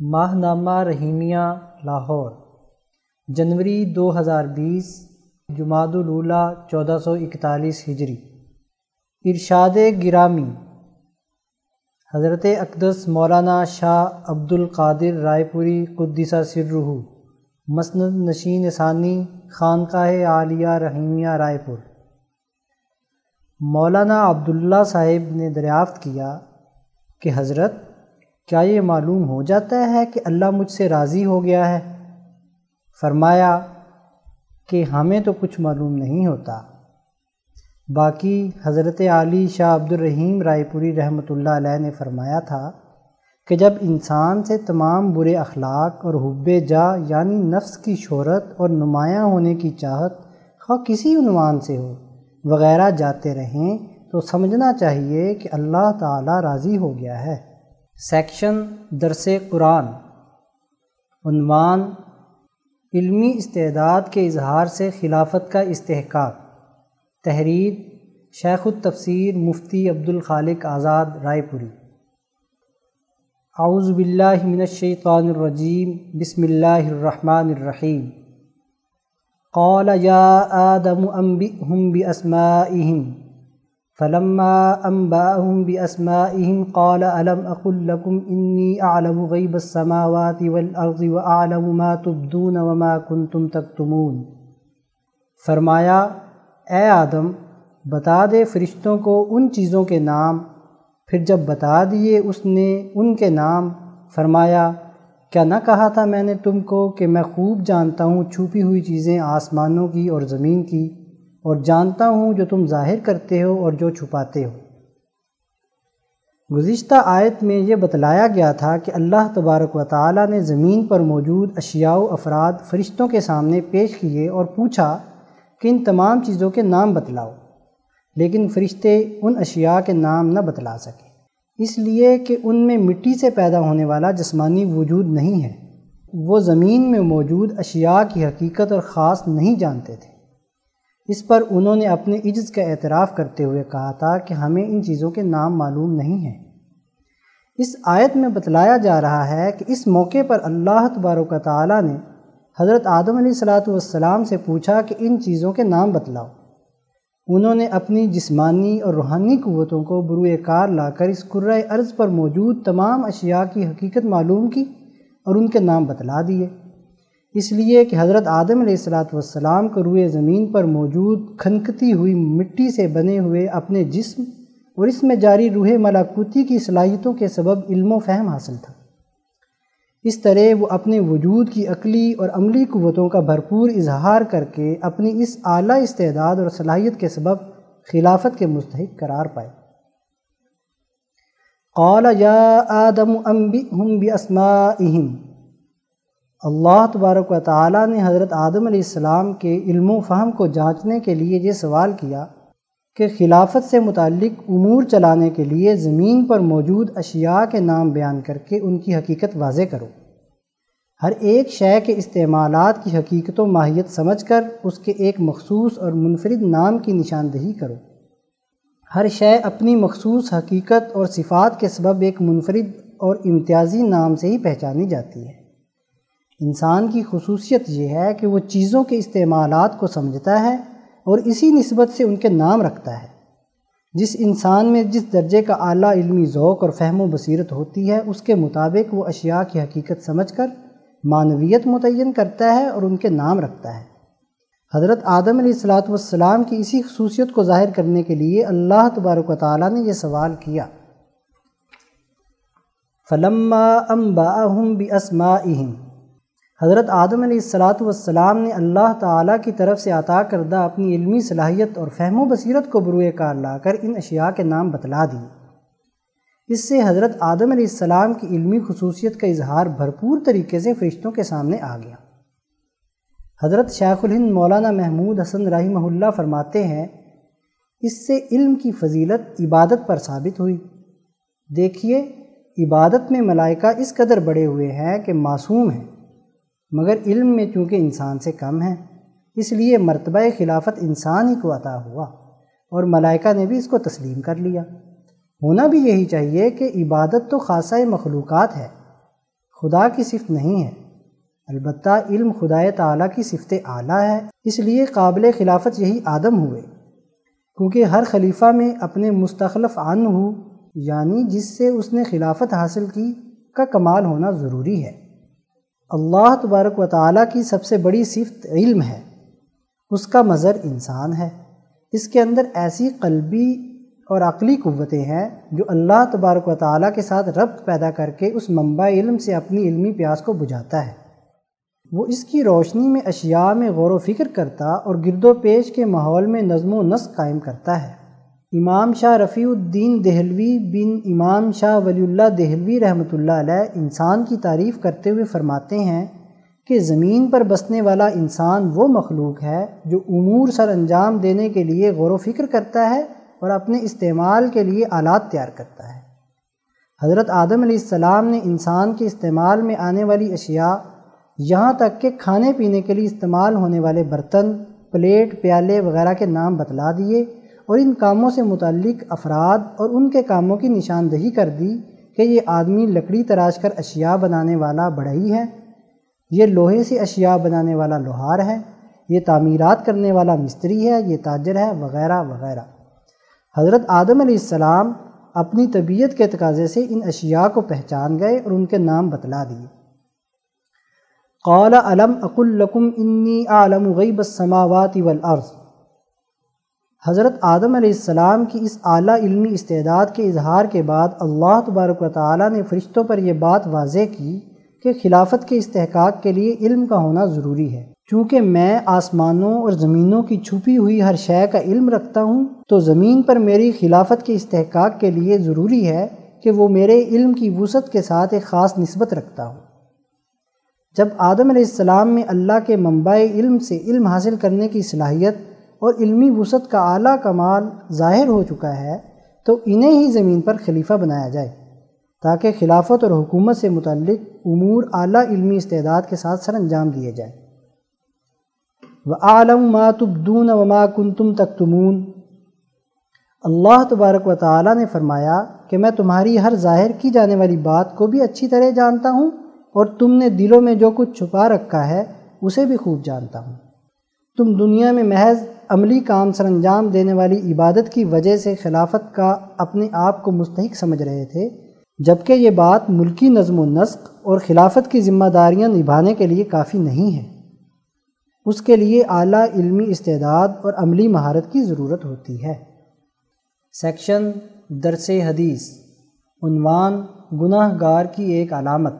ماہ نامہ رحیمیہ، لاہور، جنوری دو ہزار بیس جماعت الاولا چودہ سو اکتالیس ہجری۔ ارشاد گرامی، حضرت اقدس مولانا شاہ عبد القادر رائے پوری قدسہ سررحو مسند نشین ثانی، خانقاہ عالیہ رحیمیہ رائے پور۔ مولانا عبداللہ صاحب نے دریافت کیا کہ حضرت کیا یہ معلوم ہو جاتا ہے کہ اللہ مجھ سے راضی ہو گیا ہے؟ فرمایا، کہ ہمیں تو کچھ معلوم نہیں ہوتا۔ باقی حضرت علی شاہ عبد الرحیم رائے پوری رحمۃ اللہ علیہ نے فرمایا تھا کہ جب انسان سے تمام برے اخلاق اور حب جا یعنی نفس کی شہرت اور نمایاں ہونے کی چاہت خواہ کسی عنوان سے ہو، وغیرہ جاتے رہیں، تو سمجھنا چاہیے کہ اللہ تعالی راضی ہو گیا ہے۔ سیکشن درس قرآن۔ عنوان، علمی استعداد کے اظہار سے خلافت کا استحقاق۔ تحریر، شیخ التفسیر مفتی عبد الخالق آزاد، رائے پوری۔ اعوذ باللہ من الشیطان الرجیم، بسم اللہ الرحمن الرحیم۔ قال یا آدم، انبئهم باسمائهم فلما انباهم باسمائهم قال الم اقل لكم اني اعلم غيب السماوات والارض واعلم ما تبدون وما كنتم تكتمون؟ فرمایا، اے آدم، بتا دے فرشتوں کو ان چیزوں کے نام، پھر جب بتا دیے اس نے ان کے نام، فرمایا، کیا نہ کہا تھا میں نے تم کو کہ میں خوب جانتا ہوں چھپی ہوئی چیزیں آسمانوں کی اور زمین کی؟ اور جانتا ہوں جو تم ظاہر کرتے ہو اور جو چھپاتے ہو۔ گزشتہ آیت میں یہ بتلایا گیا تھا کہ اللہ تبارک و تعالی نے زمین پر موجود اشیاء و افراد فرشتوں کے سامنے پیش کیے اور پوچھا کہ ان تمام چیزوں کے نام بتلاؤ، لیکن فرشتے ان اشیاء کے نام نہ بتلا سکے۔ اس لیے کہ ان میں مٹی سے پیدا ہونے والا جسمانی وجود نہیں ہے۔ وہ زمین میں موجود اشیاء کی حقیقت اور خاص نہیں جانتے تھے۔ اس پر انہوں نے اپنے عجز کا اعتراف کرتے ہوئے کہا تھا کہ ہمیں ان چیزوں کے نام معلوم نہیں ہیں۔ اس آیت میں بتلایا جا رہا ہے کہ اس موقع پر اللہ تبارک تعالیٰ نے حضرت آدم علیہ السلاۃ والسلام سے پوچھا کہ ان چیزوں کے نام بتلاؤ۔ انہوں نے اپنی جسمانی اور روحانی قوتوں کو بروئے کار لا کر اس قرۂۂ ارض پر موجود تمام اشیاء کی حقیقت معلوم کی اور ان کے نام بتلا دیے۔ اس لیے کہ حضرت آدم علیہ السلاۃ والسلام کو روئے زمین پر موجود کھنکتی ہوئی مٹی سے بنے ہوئے اپنے جسم اور اس میں جاری روح ملاکوتی کی صلاحیتوں کے سبب علم و فہم حاصل تھا۔ اس طرح وہ اپنے وجود کی عقلی اور عملی قوتوں کا بھرپور اظہار کر کے اپنی اس اعلیٰ استعداد اور صلاحیت کے سبب خلافت کے مستحق قرار پائے۔ قال یا آدم انبئهم باسمائهم اللہ تبارک و تعالیٰ نے حضرت آدم علیہ السلام کے علم و فہم کو جانچنے کے لیے یہ سوال کیا کہ خلافت سے متعلق امور چلانے کے لیے زمین پر موجود اشیاء کے نام بیان کر کے ان کی حقیقت واضح کرو۔ ہر ایک شے کے استعمالات کی حقیقت و ماہیت سمجھ کر اس کے ایک مخصوص اور منفرد نام کی نشاندہی کرو۔ ہر شے اپنی مخصوص حقیقت اور صفات کے سبب ایک منفرد اور امتیازی نام سے ہی پہچانی جاتی ہے۔ انسان کی خصوصیت یہ ہے کہ وہ چیزوں کے استعمالات کو سمجھتا ہے اور اسی نسبت سے ان کے نام رکھتا ہے۔ جس انسان میں جس درجے کا اعلیٰ علمی ذوق اور فہم و بصیرت ہوتی ہے، اس کے مطابق وہ اشیاء کی حقیقت سمجھ کر معنویت متعین کرتا ہے اور ان کے نام رکھتا ہے۔ حضرت آدم علیہ السلاۃ والسلام کی اسی خصوصیت کو ظاہر کرنے کے لیے اللہ تبارک و تعالیٰ نے یہ سوال کیا۔ فلما امباہم باسمائہم حضرت آدم علیہ السلاۃ والسلام نے اللہ تعالیٰ کی طرف سے عطا کردہ اپنی علمی صلاحیت اور فہم و بصیرت کو بروئے کار لا کر ان اشیاء کے نام بتلا دی۔ اس سے حضرت آدم علیہ السلام کی علمی خصوصیت کا اظہار بھرپور طریقے سے فرشتوں کے سامنے آ گیا۔ حضرت شیخ الہند مولانا محمود حسن رحمہ اللہ فرماتے ہیں، اس سے علم کی فضیلت عبادت پر ثابت ہوئی۔ دیکھیے، عبادت میں ملائکہ اس قدر بڑے ہوئے ہیں کہ معصوم ہیں۔ مگر علم میں چونکہ انسان سے کم ہے، اس لیے مرتبہ خلافت انسان ہی کو عطا ہوا اور ملائکہ نے بھی اس کو تسلیم کر لیا۔ ہونا بھی یہی چاہیے کہ عبادت تو خاصہ مخلوقات ہے، خدا کی صفت نہیں ہے۔ البتہ علم خدا تعالیٰ کی صفت اعلیٰ ہے، اس لیے قابل خلافت یہی آدم ہوئے۔ کیونکہ ہر خلیفہ میں اپنے مستخلف عن ہو یعنی جس سے اس نے خلافت حاصل کی، کا کمال ہونا ضروری ہے۔ اللہ تبارک و تعالیٰ کی سب سے بڑی صفت علم ہے۔ اس کا مظر انسان ہے۔ اس کے اندر ایسی قلبی اور عقلی قوتیں ہیں جو اللہ تبارک و تعالیٰ کے ساتھ ربط پیدا کر کے اس منبع علم سے اپنی علمی پیاس کو بجھاتا ہے۔ وہ اس کی روشنی میں اشیاء میں غور و فکر کرتا اور گرد و پیش کے ماحول میں نظم و نسق قائم کرتا ہے۔ امام شاہ رفیع الدین دہلوی بن امام شاہ ولی اللہ دہلوی رحمۃ اللہ علیہ انسان کی تعریف کرتے ہوئے فرماتے ہیں کہ زمین پر بسنے والا انسان وہ مخلوق ہے جو امور سر انجام دینے کے لیے غور و فکر کرتا ہے اور اپنے استعمال کے لیے آلات تیار کرتا ہے۔ حضرت آدم علیہ السلام نے انسان کے استعمال میں آنے والی اشیاء، یہاں تک کہ کھانے پینے کے لیے استعمال ہونے والے برتن، پلیٹ، پیالے وغیرہ کے نام بتلا دیے۔ اور ان کاموں سے متعلق افراد اور ان کے کاموں کی نشاندہی کر دی کہ یہ آدمی لکڑی تراش کر اشیاء بنانے والا بڑھئی ہے، یہ لوہے سے اشیاء بنانے والا لوہار ہے، یہ تعمیرات کرنے والا مستری ہے، یہ تاجر ہے، وغیرہ وغیرہ۔ حضرت آدم علیہ السلام اپنی طبیعت کے تقاضے سے ان اشیاء کو پہچان گئے اور ان کے نام بتلا دیے۔ قال علم لکم انی عالم غیب السماوات والارض؟ حضرت آدم علیہ السلام کی اس اعلیٰ علمی استعداد کے اظہار کے بعد اللہ تبارک و تعالیٰ نے فرشتوں پر یہ بات واضح کی کہ خلافت کے استحقاق کے لیے علم کا ہونا ضروری ہے۔ چونکہ میں آسمانوں اور زمینوں کی چھپی ہوئی ہر شے کا علم رکھتا ہوں، تو زمین پر میری خلافت کے استحقاق کے لیے ضروری ہے کہ وہ میرے علم کی وسعت کے ساتھ ایک خاص نسبت رکھتا ہوں۔ جب آدم علیہ السلام میں اللہ کے منبع علم سے علم حاصل کرنے کی صلاحیت اور علمی وسعت کا اعلیٰ کمال ظاہر ہو چکا ہے، تو انہیں ہی زمین پر خلیفہ بنایا جائے، تاکہ خلافت اور حکومت سے متعلق امور اعلیٰ علمی استعداد کے ساتھ سر انجام دیے جائے و عالم ما تبدون وما کنتم تکتمون اللہ تبارک و تعالیٰ نے فرمایا کہ میں تمہاری ہر ظاہر کی جانے والی بات کو بھی اچھی طرح جانتا ہوں، اور تم نے دلوں میں جو کچھ چھپا رکھا ہے، اسے بھی خوب جانتا ہوں۔ تم دنیا میں محض عملی کام سر انجام دینے والی عبادت کی وجہ سے خلافت کا اپنے آپ کو مستحق سمجھ رہے تھے، جبکہ یہ بات ملکی نظم و نسق اور خلافت کی ذمہ داریاں نبھانے کے لیے کافی نہیں ہے۔ اس کے لیے اعلیٰ علمی استعداد اور عملی مہارت کی ضرورت ہوتی ہے۔ سیکشن درس حدیث، عنوان گناہ گار کی ایک علامت۔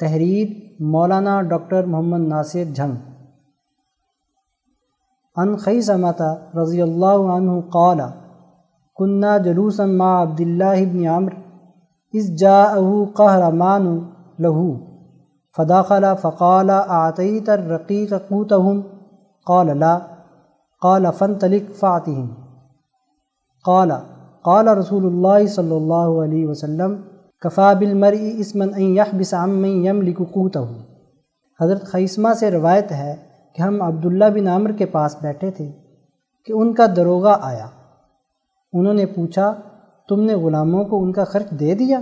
تحریر مولانا ڈاکٹر محمد ناصر جھنگ۔ ان خیسمت رضی اللہ عنہ قال کنہ جلوسا ما عبداللہ ابن عمر اس جاءه قہرمان له فداخل فقال اعطیت الرقیق قوتهم قال، لا قال، فانطلق فاتهم قال قال رسول اللہ صلی اللہ علیہ وسلم، کفا بالمرء اسما ان يحبس عمن يملك قوته حضرت خیسمہ سے روایت ہے کہ ہم عبداللہ بن عامر کے پاس بیٹھے تھے کہ ان کا دروغہ آیا۔ انہوں نے پوچھا، تم نے غلاموں کو ان کا خرچ دے دیا؟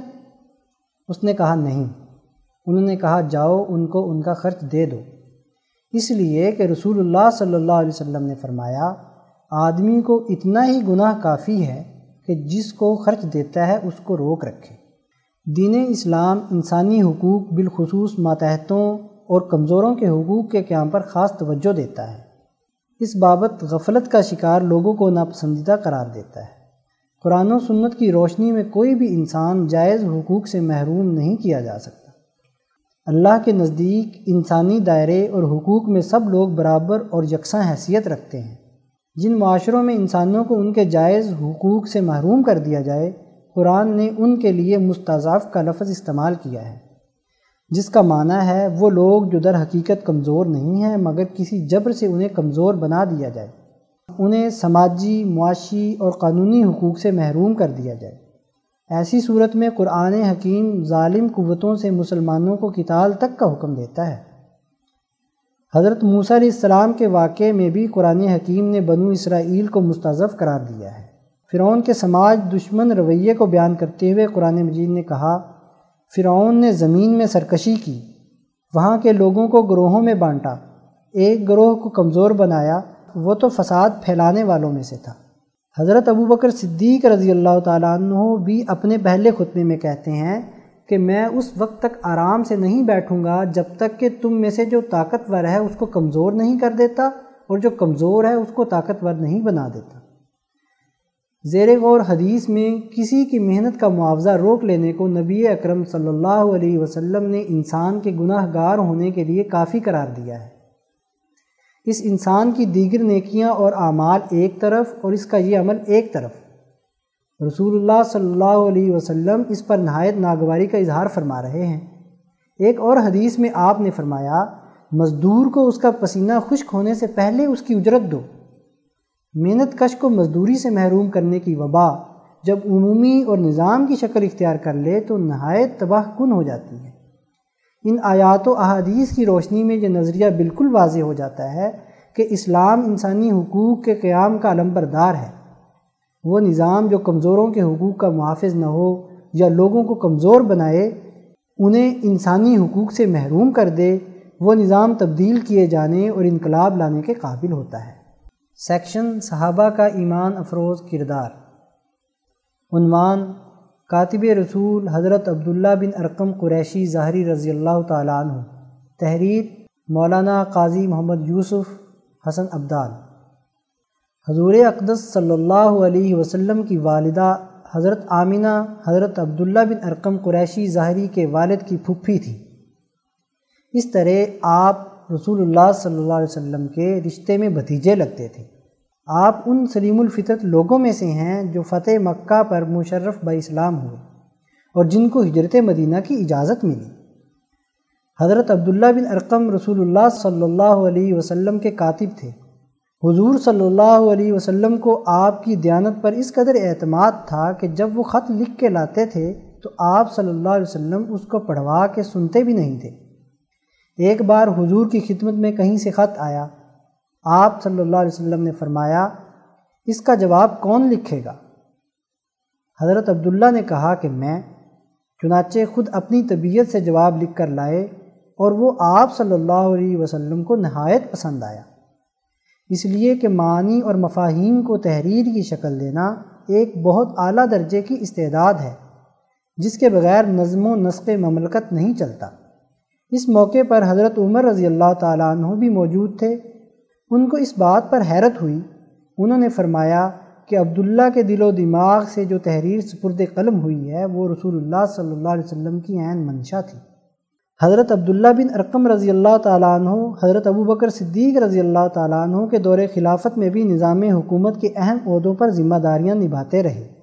اس نے کہا، نہیں۔ انہوں نے کہا، جاؤ ان کو ان کا خرچ دے دو۔ اس لیے کہ رسول اللہ صلی اللہ علیہ وسلم نے فرمایا، آدمی کو اتنا ہی گناہ کافی ہے کہ جس کو خرچ دیتا ہے اس کو روک رکھے۔ دین اسلام انسانی حقوق بالخصوص ماتحتوں اور کمزوروں کے حقوق کے قیام پر خاص توجہ دیتا ہے۔ اس بابت غفلت کا شکار لوگوں کو ناپسندیدہ قرار دیتا ہے۔ قرآن و سنت کی روشنی میں کوئی بھی انسان جائز حقوق سے محروم نہیں کیا جا سکتا۔ اللہ کے نزدیک انسانی دائرے اور حقوق میں سب لوگ برابر اور یکساں حیثیت رکھتے ہیں۔ جن معاشروں میں انسانوں کو ان کے جائز حقوق سے محروم کر دیا جائے، قرآن نے ان کے لیے مستضاف کا لفظ استعمال کیا ہے۔ جس کا معنی ہے وہ لوگ جو در حقیقت کمزور نہیں ہیں، مگر کسی جبر سے انہیں کمزور بنا دیا جائے۔ انہیں سماجی، معاشی اور قانونی حقوق سے محروم کر دیا جائے۔ ایسی صورت میں قرآن حکیم ظالم قوتوں سے مسلمانوں کو کتال تک کا حکم دیتا ہے۔ حضرت موسیٰ علیہ السلام کے واقعے میں بھی قرآن حکیم نے بنو اسرائیل کو مستضف قرار دیا ہے۔ فرعون کے سماج دشمن رویے کو بیان کرتے ہوئے قرآن مجید نے کہا فرعون نے زمین میں سرکشی کی، وہاں کے لوگوں کو گروہوں میں بانٹا۔ ایک گروہ کو کمزور بنایا، وہ تو فساد پھیلانے والوں میں سے تھا۔ حضرت ابو بکر صدیق رضی اللہ تعالیٰ عنہ بھی اپنے پہلے خطبے میں کہتے ہیں کہ میں اس وقت تک آرام سے نہیں بیٹھوں گا جب تک کہ تم میں سے جو طاقتور ہے اس کو کمزور نہیں کر دیتا اور جو کمزور ہے اس کو طاقتور نہیں بنا دیتا۔ زیر غور حدیث میں کسی کی محنت کا معاوضہ روک لینے کو نبی اکرم صلی اللہ علیہ وسلم نے انسان کے گناہ گار ہونے کے لیے کافی قرار دیا ہے۔ اس انسان کی دیگر نیکیاں اور اعمال ایک طرف اور اس کا یہ عمل ایک طرف۔ رسول اللہ صلی اللہ علیہ وسلم اس پر نہایت ناگواری کا اظہار فرما رہے ہیں۔ ایک اور حدیث میں آپ نے فرمایا، مزدور کو اس کا پسینہ خشک ہونے سے پہلے اس کی اجرت دو۔ محنت کش کو مزدوری سے محروم کرنے کی وبا جب عمومی اور نظام کی شکل اختیار کر لے تو نہایت تباہ کن ہو جاتی ہے۔ ان آیات و احادیث کی روشنی میں یہ نظریہ بالکل واضح ہو جاتا ہے کہ اسلام انسانی حقوق کے قیام کا علم بردار ہے۔ وہ نظام جو کمزوروں کے حقوق کا محافظ نہ ہو یا لوگوں کو کمزور بنائے، انہیں انسانی حقوق سے محروم کر دے، وہ نظام تبدیل کیے جانے اور انقلاب لانے کے قابل ہوتا ہے۔ سیکشن صحابہ کا ایمان افروز کردار۔ عنوان کاتب رسول حضرت عبداللہ بن ارقم قریشی ظاہری رضی اللہ تعالیٰ عنہ۔ تحریر مولانا قاضی محمد یوسف حسن عبدال حضور اقدس صلی اللہ علیہ وسلم کی والدہ حضرت آمینہ حضرت عبداللہ بن ارقم قریشی ظاہری کے والد کی پھپھی تھی۔ اس طرح آپ رسول اللہ صلی اللہ علیہ وسلم کے رشتے میں بھتیجے لگتے تھے۔ آپ ان سلیم الفطرت لوگوں میں سے ہیں جو فتح مکہ پر مشرف با اسلام ہوئے اور جن کو ہجرت مدینہ کی اجازت ملی۔ حضرت عبداللہ بن ارقم رسول اللہ صلی اللہ علیہ وسلم کے کاتب تھے۔ حضور صلی اللہ علیہ وسلم کو آپ کی دیانت پر اس قدر اعتماد تھا کہ جب وہ خط لکھ کے لاتے تھے تو آپ صلی اللہ علیہ وسلم اس کو پڑھوا کے سنتے بھی نہیں تھے۔ ایک بار حضور کی خدمت میں کہیں سے خط آیا۔ آپ صلی اللہ علیہ وسلم نے فرمایا، اس کا جواب کون لکھے گا؟ حضرت عبداللہ نے کہا کہ میں چنانچہ خود اپنی طبیعت سے جواب لکھ کر لائے اور وہ آپ صلی اللہ علیہ وسلم کو نہایت پسند آیا۔ اس لیے کہ معنی اور مفاہیم کو تحریر کی شکل دینا ایک بہت اعلیٰ درجے کی استعداد ہے، جس کے بغیر نظم و نسق مملکت نہیں چلتا۔ اس موقع پر حضرت عمر رضی اللہ تعالیٰ عنہ بھی موجود تھے، ان کو اس بات پر حیرت ہوئی۔ انہوں نے فرمایا کہ عبداللہ کے دل و دماغ سے جو تحریر سپرد قلم ہوئی ہے، وہ رسول اللہ صلی اللہ علیہ وسلم کی عین منشا تھی۔ حضرت عبداللہ بن ارقم رضی اللہ تعالیٰ عنہ، حضرت ابو بکر صدیق رضی اللہ تعالیٰ عنہ کے دور خلافت میں بھی نظام حکومت کے اہم عہدوں پر ذمہ داریاں نبھاتے رہے۔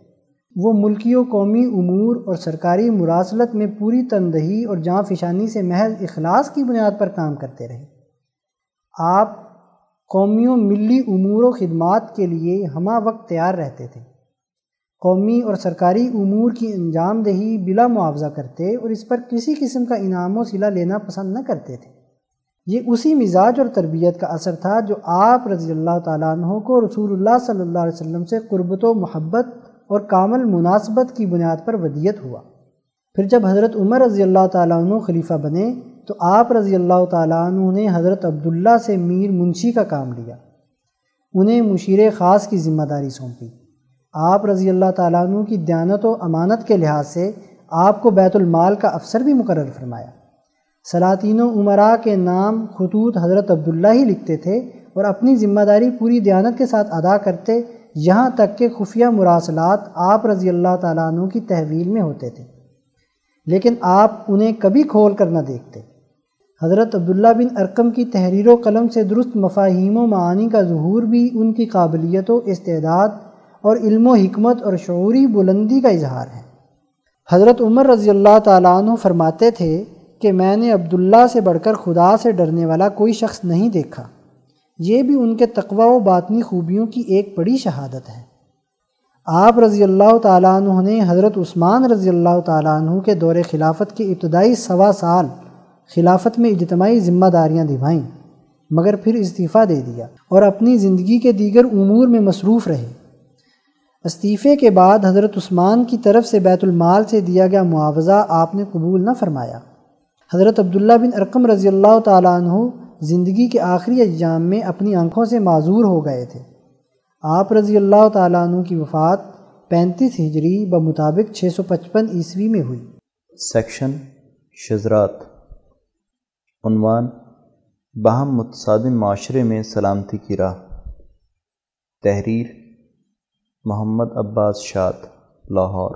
وہ ملکی و قومی امور اور سرکاری مراسلت میں پوری تندہی اور جاں فشانی سے محض اخلاص کی بنیاد پر کام کرتے رہے۔ آپ قومی و ملی امور و خدمات کے لیے ہمہ وقت تیار رہتے تھے۔ قومی اور سرکاری امور کی انجام دہی بلا معاوضہ کرتے اور اس پر کسی قسم کا انعام و صلہ لینا پسند نہ کرتے تھے۔ یہ اسی مزاج اور تربیت کا اثر تھا جو آپ رضی اللہ تعالیٰ عنہ کو رسول اللہ صلی اللہ علیہ وسلم سے قربت و محبت اور کامل مناسبت کی بنیاد پر ودیت ہوا۔ پھر جب حضرت عمر رضی اللہ تعالیٰ عنہ خلیفہ بنے، تو آپ رضی اللہ تعالیٰ عنہ نے حضرت عبداللہ سے میر منشی کا کام لیا۔ انہیں مشیر خاص کی ذمہ داری سونپی۔ آپ رضی اللہ تعالیٰ عنہ کی دیانت و امانت کے لحاظ سے آپ کو بیت المال کا افسر بھی مقرر فرمایا۔ سلاطین و عمراء کے نام خطوط حضرت عبداللہ ہی لکھتے تھے اور اپنی ذمہ داری پوری دیانت کے ساتھ ادا کرتے یہاں تک کہ خفیہ مراسلات آپ رضی اللہ تعالیٰ عنہ کی تحویل میں ہوتے تھے۔ لیکن آپ انہیں کبھی کھول کر نہ دیکھتے۔ حضرت عبداللہ بن ارقم کی تحریر و قلم سے درست مفاہیم و معانی کا ظہور بھی ان کی قابلیت و استعداد اور علم و حکمت اور شعوری بلندی کا اظہار ہے۔ حضرت عمر رضی اللہ تعالیٰ عنہ فرماتے تھے کہ میں نے عبداللہ سے بڑھ کر خدا سے ڈرنے والا کوئی شخص نہیں دیکھا۔ یہ بھی ان کے تقوی و باطنی خوبیوں کی ایک بڑی شہادت ہے۔ آپ رضی اللہ تعالیٰ عنہ نے حضرت عثمان رضی اللہ تعالیٰ عنہ کے دور خلافت کے ابتدائی سوا سال خلافت میں اجتماعی ذمہ داریاں دبھائیں مگر پھر استعفیٰ دے دیا اور اپنی زندگی کے دیگر امور میں مصروف رہے۔ استعفے کے بعد حضرت عثمان کی طرف سے بیت المال سے دیا گیا معاوضہ آپ نے قبول نہ فرمایا۔ حضرت عبداللہ بن ارقم رضی اللہ تعالیٰ عنہ زندگی کے آخری ایام میں اپنی آنکھوں سے معذور ہو گئے تھے۔ آپ رضی اللہ تعالیٰ عنہ کی وفات پینتیس ہجری بمطابق چھ سو پچپن عیسوی میں ہوئی۔ سیکشن شزرات عنوان باہم متصادم معاشرے میں سلامتی کی راہ۔ تحریر محمد عباس شاد لاہور۔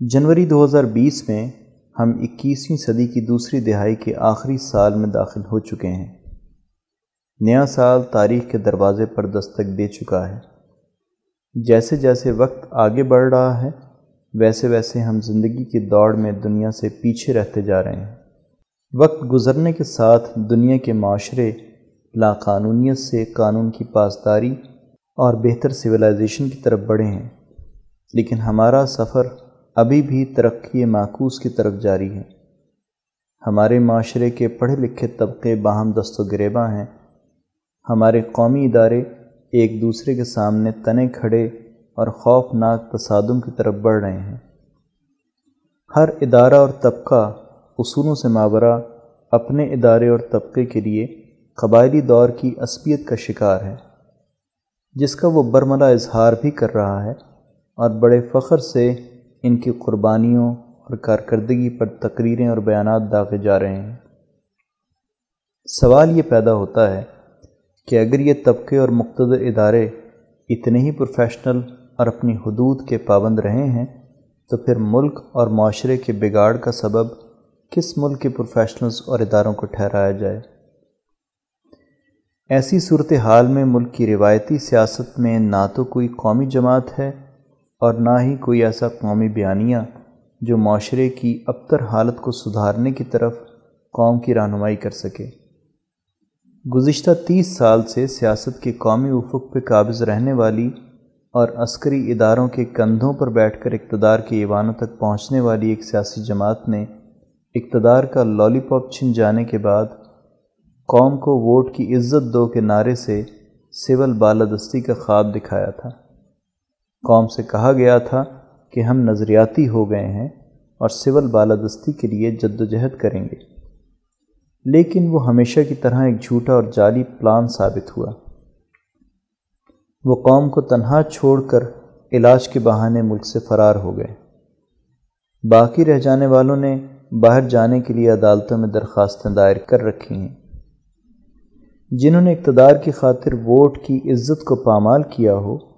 جنوری دو ہزار بیس میں ہم اکیسویں صدی کی دوسری دہائی کے آخری سال میں داخل ہو چکے ہیں۔ نیا سال تاریخ کے دروازے پر دستک دے چکا ہے۔ جیسے جیسے وقت آگے بڑھ رہا ہے، ویسے ویسے ہم زندگی کی دوڑ میں دنیا سے پیچھے رہتے جا رہے ہیں۔ وقت گزرنے کے ساتھ دنیا کے معاشرے لا قانونیت سے قانون کی پاسداری اور بہتر سویلائزیشن کی طرف بڑھے ہیں۔ لیکن ہمارا سفر ابھی بھی ترقی معکوس کی طرف جاری ہے ہمارے معاشرے کے پڑھے لکھے طبقے باہم دست و گریباں ہیں۔ ہمارے قومی ادارے ایک دوسرے کے سامنے تنے کھڑے اور خوفناک تصادم کی طرف بڑھ رہے ہیں۔ ہر ادارہ اور طبقہ اصولوں سے ماورہ اپنے ادارے اور طبقے کے لیے قبائلی دور کی عصبیت کا شکار ہے، جس کا وہ برملہ اظہار بھی کر رہا ہے اور بڑے فخر سے ان کی قربانیوں اور کارکردگی پر تقریریں اور بیانات داغے جا رہے ہیں۔ سوال یہ پیدا ہوتا ہے کہ اگر یہ طبقے اور مقتدر ادارے اتنے ہی پروفیشنل اور اپنی حدود کے پابند رہے ہیں، تو پھر ملک اور معاشرے کے بگاڑ کا سبب کس ملک کے پروفیشنلز اور اداروں کو ٹھہرایا جائے؟ ایسی صورتحال میں ملک کی روایتی سیاست میں نہ تو کوئی قومی جماعت ہے اور نہ ہی کوئی ایسا قومی بیانیہ جو معاشرے کی ابتر حالت کو سدھارنے کی طرف قوم کی رہنمائی کر سکے۔ گزشتہ تیس سال سے سیاست کے قومی افق پہ قابض رہنے والی اور عسکری اداروں کے کندھوں پر بیٹھ کر اقتدار کے ایوانوں تک پہنچنے والی ایک سیاسی جماعت نے اقتدار کا لالی پاپ چھن جانے کے بعد قوم کو ووٹ کی عزت دو کے نعرے سے سول بالادستی کا خواب دکھایا تھا۔ قوم سے کہا گیا تھا کہ ہم نظریاتی ہو گئے ہیں اور سول بالادستی کے لیے جد و جہد کریں گے۔ لیکن وہ ہمیشہ کی طرح ایک جھوٹا اور جعلی پلان ثابت ہوا۔ وہ قوم کو تنہا چھوڑ کر علاج کے بہانے ملک سے فرار ہو گئے۔ باقی رہ جانے والوں نے باہر جانے کے لیے عدالتوں میں درخواستیں دائر کر رکھی ہیں۔ جنہوں نے اقتدار کی خاطر ووٹ کی عزت کو پامال کیا ہو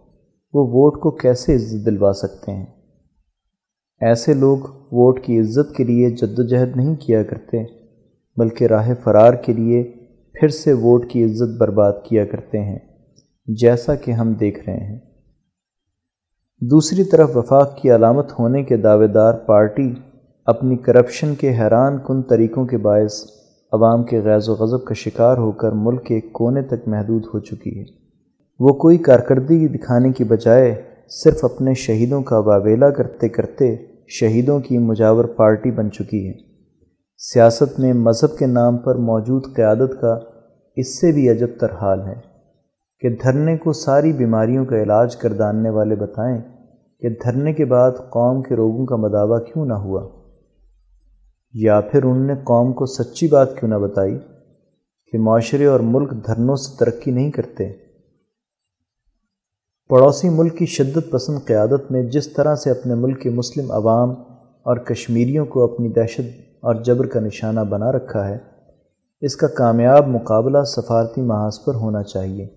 وہ ووٹ کو کیسے عزت دلوا سکتے ہیں؟ ایسے لوگ ووٹ کی عزت کے لیے جد و جہد نہیں کیا کرتے، بلکہ راہ فرار کے لیے پھر سے ووٹ کی عزت برباد کیا کرتے ہیں، جیسا کہ ہم دیکھ رہے ہیں۔ دوسری طرف وفاق کی علامت ہونے کے دعوے دار پارٹی اپنی کرپشن کے حیران کن طریقوں کے باعث عوام کے غیظ و غضب کا شکار ہو کر ملک کے کونے تک محدود ہو چکی ہے۔ وہ کوئی کارکردگی دکھانے کی بجائے صرف اپنے شہیدوں کا واویلا کرتے کرتے شہیدوں کی مجاور پارٹی بن چکی ہے۔ سیاست میں مذہب کے نام پر موجود قیادت کا اس سے بھی عجب تر حال ہے کہ دھرنے کو ساری بیماریوں کا علاج کرداننے والے بتائیں کہ دھرنے کے بعد قوم کے روگوں کا مداوع کیوں نہ ہوا۔ یا پھر انہوں نے قوم کو سچی بات کیوں نہ بتائی کہ معاشرے اور ملک دھرنوں سے ترقی نہیں کرتے۔ پڑوسی ملک کی شدت پسند قیادت نے جس طرح سے اپنے ملک کے مسلم عوام اور کشمیریوں کو اپنی دہشت اور جبر کا نشانہ بنا رکھا ہے، اس کا کامیاب مقابلہ سفارتی محاذ پر ہونا چاہیے۔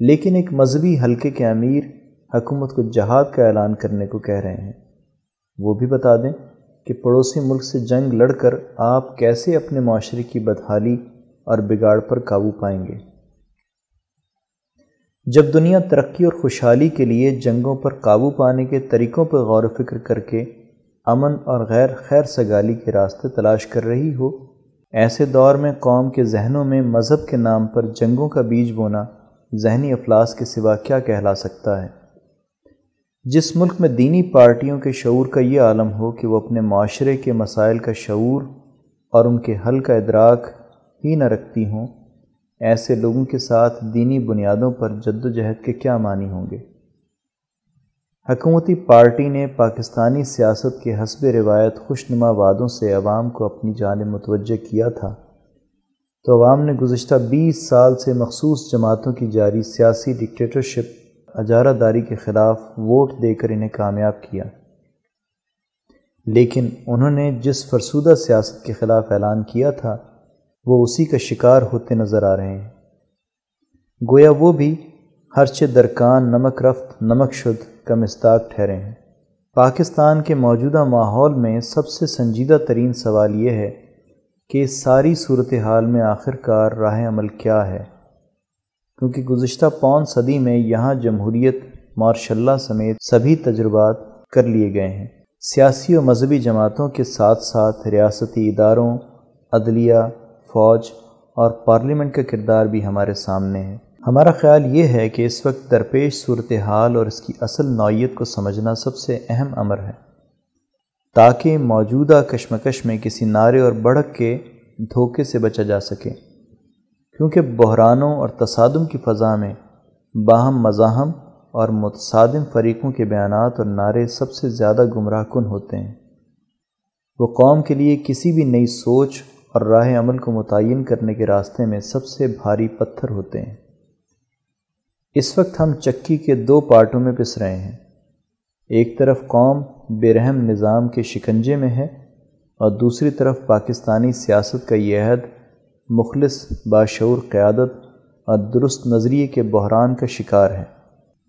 لیکن ایک مذہبی حلقے کے امیر حکومت کو جہاد کا اعلان کرنے کو کہہ رہے ہیں۔ وہ بھی بتا دیں کہ پڑوسی ملک سے جنگ لڑ کر آپ کیسے اپنے معاشرے کی بدحالی اور بگاڑ پر قابو پائیں گے۔ جب دنیا ترقی اور خوشحالی کے لیے جنگوں پر قابو پانے کے طریقوں پر غور و فکر کر کے امن اور غیر خیر سگالی کے راستے تلاش کر رہی ہو، ایسے دور میں قوم کے ذہنوں میں مذہب کے نام پر جنگوں کا بیج بونا ذہنی افلاس کے سوا کیا کہلا سکتا ہے؟ جس ملک میں دینی پارٹیوں کے شعور کا یہ عالم ہو کہ وہ اپنے معاشرے کے مسائل کا شعور اور ان کے حل کا ادراک ہی نہ رکھتی ہوں ایسے لوگوں کے ساتھ دینی بنیادوں پر جد و جہد کے کیا معنی ہوں گے؟ حکومتی پارٹی نے پاکستانی سیاست کے حسب روایت خوش نما وعدوں سے عوام کو اپنی جانب متوجہ کیا تھا۔ تو عوام نے گزشتہ بیس سال سے مخصوص جماعتوں کی جاری سیاسی ڈکٹیٹرشپ اجارہ داری کے خلاف ووٹ دے کر انہیں کامیاب کیا۔ لیکن انہوں نے جس فرسودہ سیاست کے خلاف اعلان کیا تھا وہ اسی کا شکار ہوتے نظر آ رہے ہیں۔ گویا وہ بھی ہرچ درکان نمک رفت، نمک شد کا مستاق ٹھہرے ہیں۔ پاکستان کے موجودہ ماحول میں سب سے سنجیدہ ترین سوال یہ ہے کہ اس ساری صورتحال میں آخر کار راہ عمل کیا ہے۔ کیونکہ گزشتہ پون صدی میں یہاں جمہوریت مارش اللہ سمیت سبھی تجربات کر لیے گئے ہیں۔ سیاسی و مذہبی جماعتوں کے ساتھ ساتھ ریاستی اداروں، عدلیہ فوج اور پارلیمنٹ کا کردار بھی ہمارے سامنے ہے ہمارا خیال یہ ہے کہ اس وقت درپیش صورتحال اور اس کی اصل نوعیت کو سمجھنا سب سے اہم امر ہے۔ تاکہ موجودہ کشمکش میں کسی نعرے اور بڑھک کے دھوکے سے بچا جا سکے۔ کیونکہ بحرانوں اور تصادم کی فضا میں باہم مزاحم اور متصادم فریقوں کے بیانات اور نعرے سب سے زیادہ گمراہ کن ہوتے ہیں۔ وہ قوم کے لیے کسی بھی نئی سوچ اور راہ عمل کو متعین کرنے کے راستے میں سب سے بھاری پتھر ہوتے ہیں۔ اس وقت ہم چکی کے دو پارٹوں میں پس رہے ہیں۔ ایک طرف قوم بے رحم نظام کے شکنجے میں ہے اور دوسری طرف پاکستانی سیاست کا یہ عہد مخلص باشعور قیادت اور درست نظریے کے بحران کا شکار ہے،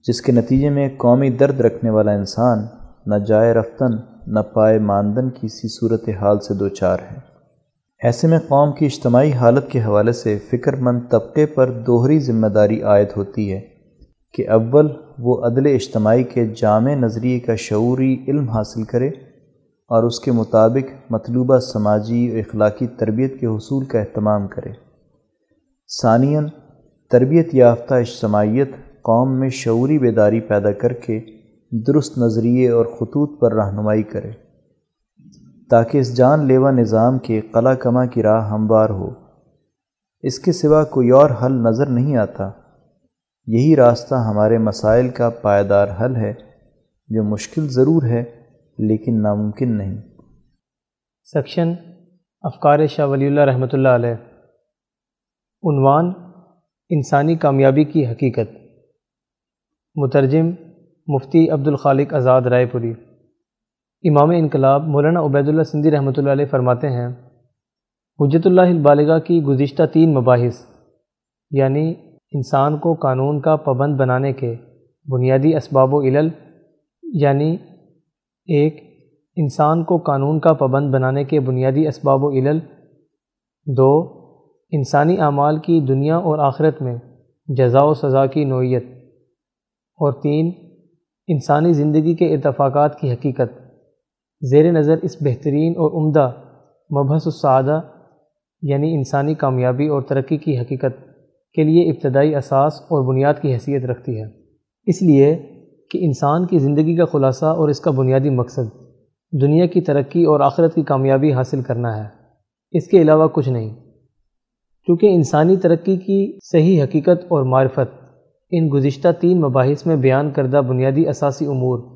جس کے نتیجے میں قومی درد رکھنے والا انسان نہ جائے رفتن نہ پائے ماندن کی سی صورت حال سے دو چار ہے۔ ایسے میں قوم کی اجتماعی حالت کے حوالے سے فکر مند طبقے پر دوہری ذمہ داری عائد ہوتی ہے کہ اول وہ عدل اجتماعی کے جامع نظریے کا شعوری علم حاصل کرے اور اس کے مطابق مطلوبہ سماجی و اخلاقی تربیت کے حصول کا اہتمام کرے۔ ثانیاً، تربیت یافتہ اجتماعیت قوم میں شعوری بیداری پیدا کر کے درست نظریے اور خطوط پر رہنمائی کرے۔ تاکہ اس جان لیوا نظام کے قلع کما کی راہ ہموار ہو۔ اس کے سوا کوئی اور حل نظر نہیں آتا۔ یہی راستہ ہمارے مسائل کا پائیدار حل ہے، جو مشکل ضرور ہے، لیکن ناممکن نہیں۔ سیکشن افکار شاہ ولی اللہ رحمۃ اللہ علیہ۔ عنوان انسانی کامیابی کی حقیقت۔ مترجم مفتی عبد الخالق آزاد رائے پوری۔ امام انقلاب مولانا عبید اللہ سندھی رحمۃ اللہ علیہ فرماتے ہیں حجت اللہ البالغہ کی گزشتہ تین مباحث یعنی انسان کو قانون کا پابند بنانے کے بنیادی اسباب و علل یعنی ایک، انسان کو قانون کا پابند بنانے کے بنیادی اسباب و علل، دو، انسانی اعمال کی دنیا اور آخرت میں جزا و سزا کی نوعیت، اور تین، انسانی زندگی کے اتفاقات کی حقیقت۔ زیر نظر اس بہترین اور عمدہ مبحث السعادہ یعنی انسانی کامیابی اور ترقی کی حقیقت کے لیے ابتدائی اساس اور بنیاد کی حیثیت رکھتی ہے۔ اس لیے کہ انسان کی زندگی کا خلاصہ اور اس کا بنیادی مقصد دنیا کی ترقی اور آخرت کی کامیابی حاصل کرنا ہے۔ اس کے علاوہ کچھ نہیں، کیونکہ انسانی ترقی کی صحیح حقیقت اور معرفت ان گزشتہ تین مباحث میں بیان کردہ بنیادی اساسی امور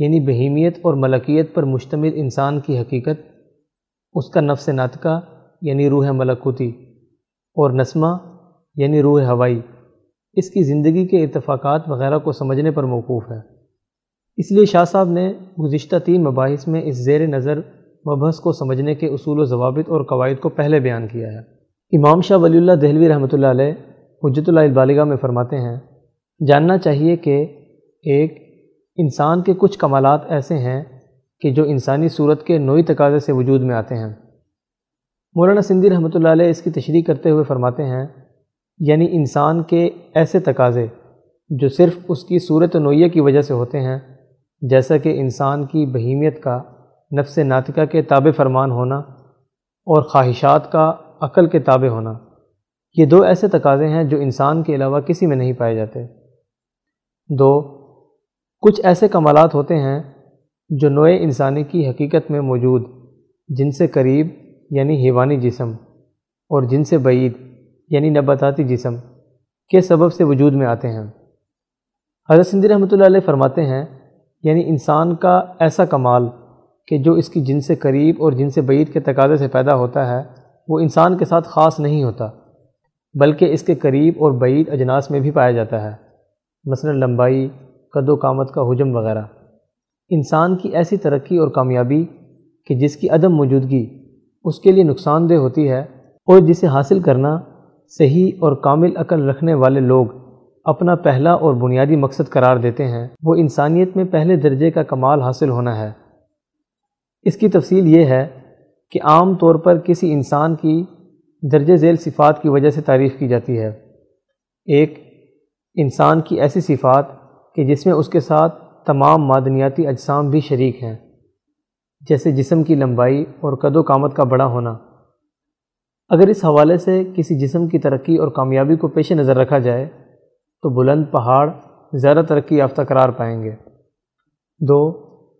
یعنی بہیمیت اور ملکیت پر مشتمل انسان کی حقیقت، اس کا نفس ناطقہ یعنی روح ملکوتی اور نسمہ یعنی روح ہوائی۔ اس کی زندگی کے اتفاقات وغیرہ کو سمجھنے پر موقوف ہے۔ اس لیے شاہ صاحب نے گزشتہ تین مباحث میں اس زیر نظر مبحث کو سمجھنے کے اصول و ضوابط اور قواعد کو پہلے بیان کیا ہے۔ امام شاہ ولی اللہ دہلوی رحمۃ اللہ علیہ حجت اللہ البالغہ میں فرماتے ہیں، جاننا چاہیے کہ ایک انسان کے کچھ کمالات ایسے ہیں کہ جو انسانی صورت کے نوئی تقاضے سے وجود میں آتے ہیں۔ مولانا سندھی رحمۃ اللہ علیہ اس کی تشریح کرتے ہوئے فرماتے ہیں یعنی انسان کے ایسے تقاضے جو صرف اس کی صورت نوعیہ کی وجہ سے ہوتے ہیں، جیسا کہ انسان کی بہیمیت کا، نفس ناطقہ کے تابع فرمان ہونا اور خواہشات کا عقل کے تابع ہونا۔ یہ دو ایسے تقاضے ہیں جو انسان کے علاوہ کسی میں نہیں پائے جاتے۔ دو کچھ ایسے کمالات ہوتے ہیں جو نوع انسانی کی حقیقت میں موجود، جن سے قریب یعنی حیوانی جسم، اور جن سے بعید یعنی نباتاتی جسم کے سبب سے وجود میں آتے ہیں۔ حضرت سندھی رحمۃ اللہ علیہ فرماتے ہیں یعنی انسان کا ایسا کمال کہ جو اس کی جن سے قریب اور جن سے بعید کے تقاضے سے پیدا ہوتا ہے، وہ انسان کے ساتھ خاص نہیں ہوتا، بلکہ اس کے قریب اور بعید اجناس میں بھی پایا جاتا ہے۔ مثلا لمبائی قد و کامت کا حجم وغیرہ۔ انسان کی ایسی ترقی اور کامیابی کہ جس کی عدم موجودگی اس کے لیے نقصان دہ ہوتی ہے اور جسے حاصل کرنا صحیح اور کامل عقل رکھنے والے لوگ اپنا پہلا اور بنیادی مقصد قرار دیتے ہیں، وہ انسانیت میں پہلے درجے کا کمال حاصل ہونا ہے۔ اس کی تفصیل یہ ہے کہ عام طور پر کسی انسان کی درج ذیل صفات کی وجہ سے تعریف کی جاتی ہے۔ ایک، انسان کی ایسی صفات کہ جس میں اس کے ساتھ تمام معدنیاتی اجسام بھی شریک ہیں، جیسے جسم کی لمبائی اور قد و کامت کا بڑا ہونا۔ اگر اس حوالے سے کسی جسم کی ترقی اور کامیابی کو پیش نظر رکھا جائے، تو بلند پہاڑ زیادہ ترقی یافتہ قرار پائیں گے۔ دو،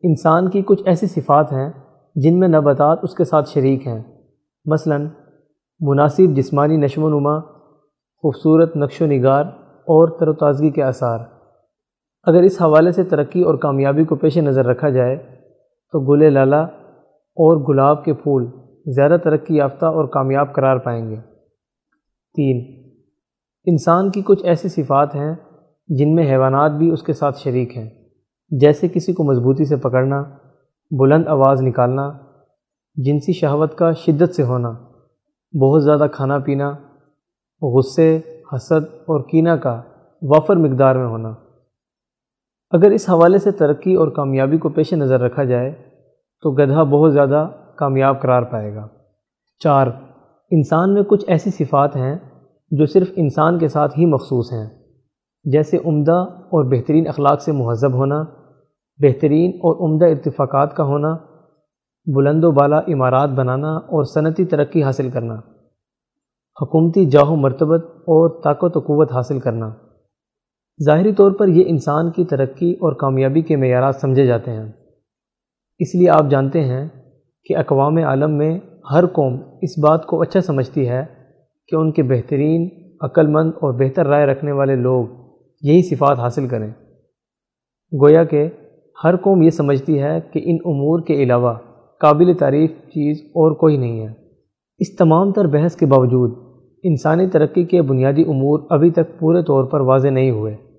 انسان کی کچھ ایسی صفات ہیں جن میں نباتات اس کے ساتھ شریک ہیں۔ مثلا، مناسب جسمانی نشو و نما، خوبصورت نقش و نگار اور تر و تازگی کے آثار۔ اگر اس حوالے سے ترقی اور کامیابی کو پیش نظر رکھا جائے، تو گل لالا اور گلاب کے پھول زیادہ ترقی یافتہ اور کامیاب قرار پائیں گے۔ تین، انسان کی کچھ ایسی صفات ہیں جن میں حیوانات بھی اس کے ساتھ شریک ہیں، جیسے کسی کو مضبوطی سے پکڑنا، بلند آواز نکالنا، جنسی شہوت کا شدت سے ہونا، بہت زیادہ کھانا پینا، غصے، حسد اور کینہ کا وافر مقدار میں ہونا۔ اگر اس حوالے سے ترقی اور کامیابی کو پیش نظر رکھا جائے، تو گدھا بہت زیادہ کامیاب قرار پائے گا۔ چار، انسان میں کچھ ایسی صفات ہیں جو صرف انسان کے ساتھ ہی مخصوص ہیں، جیسے عمدہ اور بہترین اخلاق سے مہذب ہونا، بہترین اور عمدہ اتفاقات کا ہونا، بلند و بالا عمارات بنانا اور صنعتی ترقی حاصل کرنا، حکومتی جاہ و مرتبت اور طاقت و قوت حاصل کرنا۔ ظاہری طور پر یہ انسان کی ترقی اور کامیابی کے معیارات سمجھے جاتے ہیں۔ اس لیے آپ جانتے ہیں کہ اقوام عالم میں ہر قوم اس بات کو اچھا سمجھتی ہے کہ ان کے بہترین عقل مند اور بہتر رائے رکھنے والے لوگ یہی صفات حاصل کریں۔ گویا کہ ہر قوم یہ سمجھتی ہے کہ ان امور کے علاوہ قابل تعریف چیز اور کوئی نہیں ہے۔ اس تمام تر بحث کے باوجود انسانی ترقی کے بنیادی امور ابھی تک پورے طور پر واضح نہیں ہوئے۔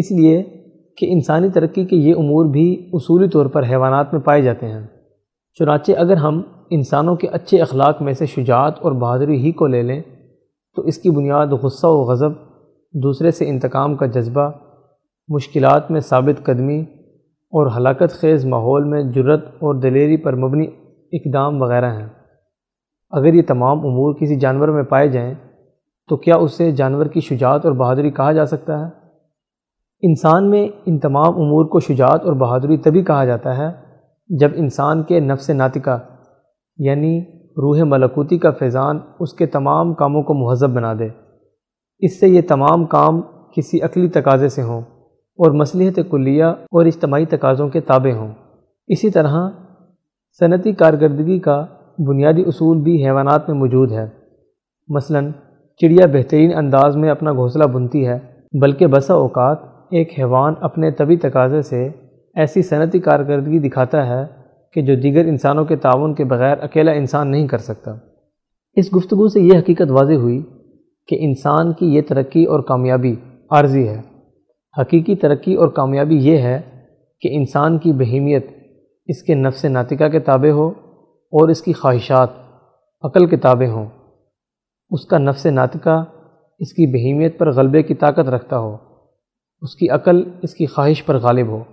اس لیے کہ انسانی ترقی کے یہ امور بھی اصولی طور پر حیوانات میں پائے جاتے ہیں۔ چنانچہ اگر ہم انسانوں کے اچھے اخلاق میں سے شجاعت اور بہادری ہی کو لے لیں، تو اس کی بنیاد غصہ و غضب، دوسرے سے انتقام کا جذبہ، مشکلات میں ثابت قدمی اور ہلاکت خیز ماحول میں جرت اور دلیری پر مبنی اقدام وغیرہ ہیں۔ اگر یہ تمام امور کسی جانور میں پائے جائیں، تو کیا اسے جانور کی شجاعت اور بہادری کہا جا سکتا ہے؟ انسان میں ان تمام امور کو شجاعت اور بہادری تبھی کہا جاتا ہے جب انسان کے نفس ناطقہ یعنی روح ملکوتی کا فیضان اس کے تمام کاموں کو مہذب بنا دے۔ اس سے یہ تمام کام کسی عقلی تقاضے سے ہوں اور مصلیحت کلیہ اور اجتماعی تقاضوں کے تابع ہوں۔ اسی طرح صنعتی کارکردگی کا بنیادی اصول بھی حیوانات میں موجود ہے۔ مثلا چڑیا بہترین انداز میں اپنا گھونسلہ بنتی ہے، بلکہ بسا اوقات ایک حیوان اپنے طبی تقاضے سے ایسی صنعتی کارکردگی دکھاتا ہے کہ جو دیگر انسانوں کے تعاون کے بغیر اکیلا انسان نہیں کر سکتا۔ اس گفتگو سے یہ حقیقت واضح ہوئی کہ انسان کی یہ ترقی اور کامیابی عارضی ہے۔ حقیقی ترقی اور کامیابی یہ ہے کہ انسان کی بہیمیت اس کے نفس ناطقہ کے تابع ہو اور اس کی خواہشات عقل کے تابع ہوں۔ اس کا نفس ناطقہ اس کی بہیمیت پر غلبے کی طاقت رکھتا ہو۔ اس کی عقل اس کی خواہش پر غالب ہو۔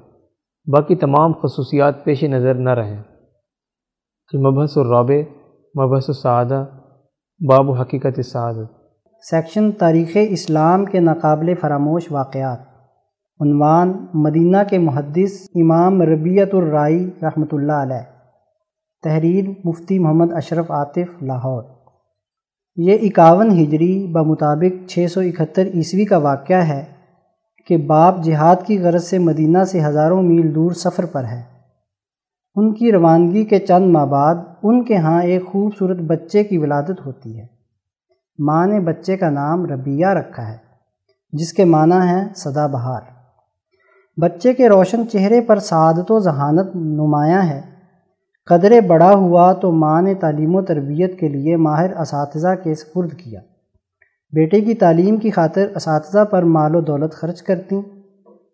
باقی تمام خصوصیات پیش نظر نہ رہیں۔ المبحث الرابع، مبحث السعادہ، باب و حقیقت السعادت۔ سیکشن تاریخ اسلام کے ناقابل فراموش واقعات۔ عنوان مدینہ کے محدث امام ربیت الرائی رحمۃ اللہ علیہ۔ تحریر مفتی محمد اشرف عاطف، لاہور۔ یہ اکاون ہجری بمطابق چھ سو اکہتر عیسوی کا واقعہ ہے۔ کہ باپ جہاد کی غرض سے مدینہ سے ہزاروں میل دور سفر پر ہے۔ ان کی روانگی کے چند ماہ بعد ان کے ہاں ایک خوبصورت بچے کی ولادت ہوتی ہے۔ ماں نے بچے کا نام ربیہ رکھا ہے، جس کے معنی ہے سدا بہار۔ بچے کے روشن چہرے پر سعادت و ذہانت نمایاں ہے۔ قدرے بڑا ہوا تو ماں نے تعلیم و تربیت کے لیے ماہر اساتذہ کے سپرد کیا۔ بیٹے کی تعلیم کی خاطر اساتذہ پر مال و دولت خرچ کرتی۔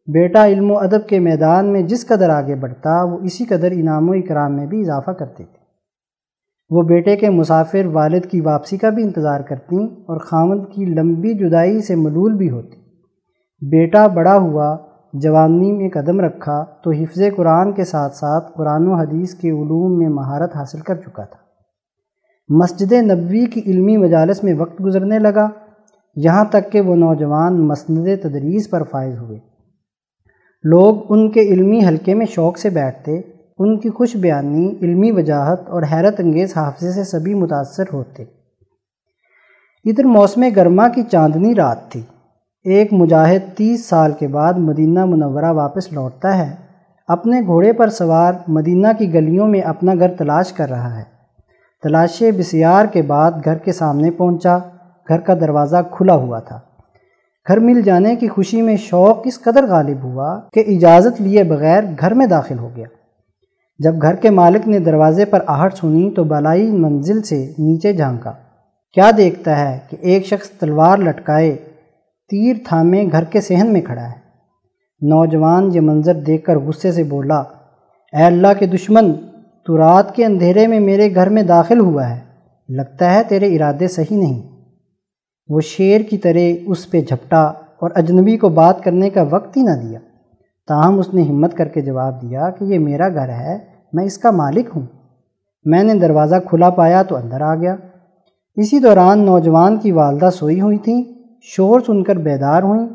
بیٹا علم و ادب کے میدان میں جس قدر آگے بڑھتا، وہ اسی قدر انعام و اکرام میں بھی اضافہ کرتے تھے۔ وہ بیٹے کے مسافر والد کی واپسی کا بھی انتظار کرتی اور خامد کی لمبی جدائی سے ملول بھی ہوتی۔ بیٹا بڑا ہوا، جوانی میں قدم رکھا، تو حفظ قرآن کے ساتھ ساتھ قرآن و حدیث کے علوم میں مہارت حاصل کر چکا تھا۔ مسجد نبوی کی علمی مجالس میں وقت گزرنے لگا۔ یہاں تک کہ وہ نوجوان مسند تدریس پر فائز ہوئے۔ لوگ ان کے علمی حلقے میں شوق سے بیٹھتے، ان کی خوش بیانی، علمی وجاہت اور حیرت انگیز حافظے سے سبھی متاثر ہوتے۔ ادھر موسم گرما کی چاندنی رات تھی۔ ایک مجاہد تیس سال کے بعد مدینہ منورہ واپس لوٹتا ہے۔ اپنے گھوڑے پر سوار مدینہ کی گلیوں میں اپنا گھر تلاش کر رہا ہے۔ تلاش بسیار کے بعد گھر کے سامنے پہنچا۔ گھر کا دروازہ کھلا ہوا تھا۔ گھر مل جانے کی خوشی میں شوق اس قدر غالب ہوا کہ اجازت لیے بغیر گھر میں داخل ہو گیا۔ جب گھر کے مالک نے دروازے پر آہٹ سنی تو بالائی منزل سے نیچے جھانکا۔ کیا دیکھتا ہے کہ ایک شخص تلوار لٹکائے تیر تھامے گھر کے صحن میں کھڑا ہے۔ نوجوان یہ منظر دیکھ کر غصے سے بولا، اے اللہ کے دشمن، تو رات کے اندھیرے میں میرے گھر میں داخل ہوا ہے۔ لگتا ہے تیرے ارادے صحیح نہیں۔ وہ شیر کی طرح اس پہ جھپٹا اور اجنبی کو بات کرنے کا وقت ہی نہ دیا۔ تاہم، اس نے ہمت کر کے جواب دیا کہ یہ میرا گھر ہے، میں اس کا مالک ہوں۔ میں نے دروازہ کھلا پایا تو اندر آ گیا۔ اسی دوران نوجوان کی والدہ سوئی ہوئی تھیں، شور سن کر بیدار ہوئیں۔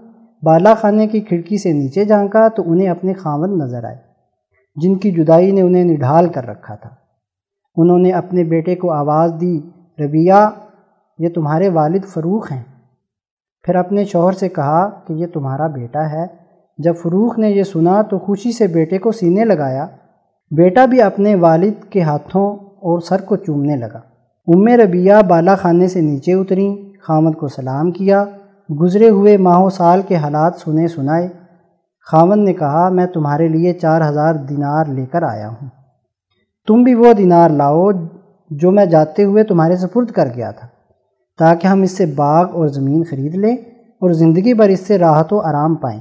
بالا خانے کی کھڑکی سے نیچے جھانکا تو انہیں اپنے خامد نظر آئے، جن کی جدائی نے انہیں نڈھال کر رکھا تھا۔ انہوں نے اپنے بیٹے کو آواز دی ربیہ یہ تمہارے والد فروخ ہیں۔ پھر اپنے شوہر سے کہا کہ یہ تمہارا بیٹا ہے۔ جب فروخ نے یہ سنا تو خوشی سے بیٹے کو سینے لگایا۔ بیٹا بھی اپنے والد کے ہاتھوں اور سر کو چومنے لگا۔ ام ربیہ بالا خانے سے نیچے اتریں خامد کو سلام کیا۔ گزرے ہوئے ماہ و سال کے حالات سنے سنائے۔ خامد نے کہا، میں تمہارے لیے چار ہزار دینار لے کر آیا ہوں۔ تم بھی وہ دینار لاؤ جو میں جاتے ہوئے تمہارے سپرد کر گیا تھا۔ تاکہ ہم اس سے باغ اور زمین خرید لیں اور زندگی بھر اس سے راحت و آرام پائیں۔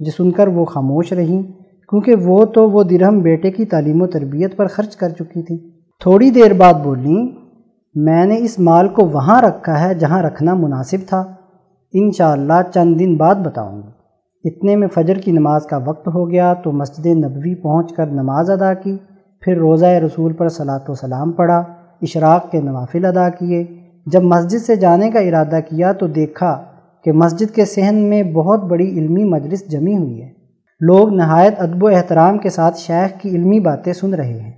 جو سن کر وہ خاموش رہیں، کیونکہ وہ تو وہ درہم بیٹے کی تعلیم و تربیت پر خرچ کر چکی تھی تھوڑی دیر بعد بولیں، میں نے اس مال کو وہاں رکھا ہے جہاں رکھنا مناسب تھا۔ انشاءاللہ چند دن بعد بتاؤں گی اتنے میں فجر کی نماز کا وقت ہو گیا تو مسجد نبوی پہنچ کر نماز ادا کی، پھر روزہ رسول پر صلاۃ و سلام پڑھا، اشراق کے نوافل ادا کیے۔ جب مسجد سے جانے کا ارادہ کیا تو دیکھا کہ مسجد کے صحن میں بہت بڑی علمی مجلس جمی ہوئی ہے۔ لوگ نہایت ادب و احترام کے ساتھ شیخ کی علمی باتیں سن رہے ہیں۔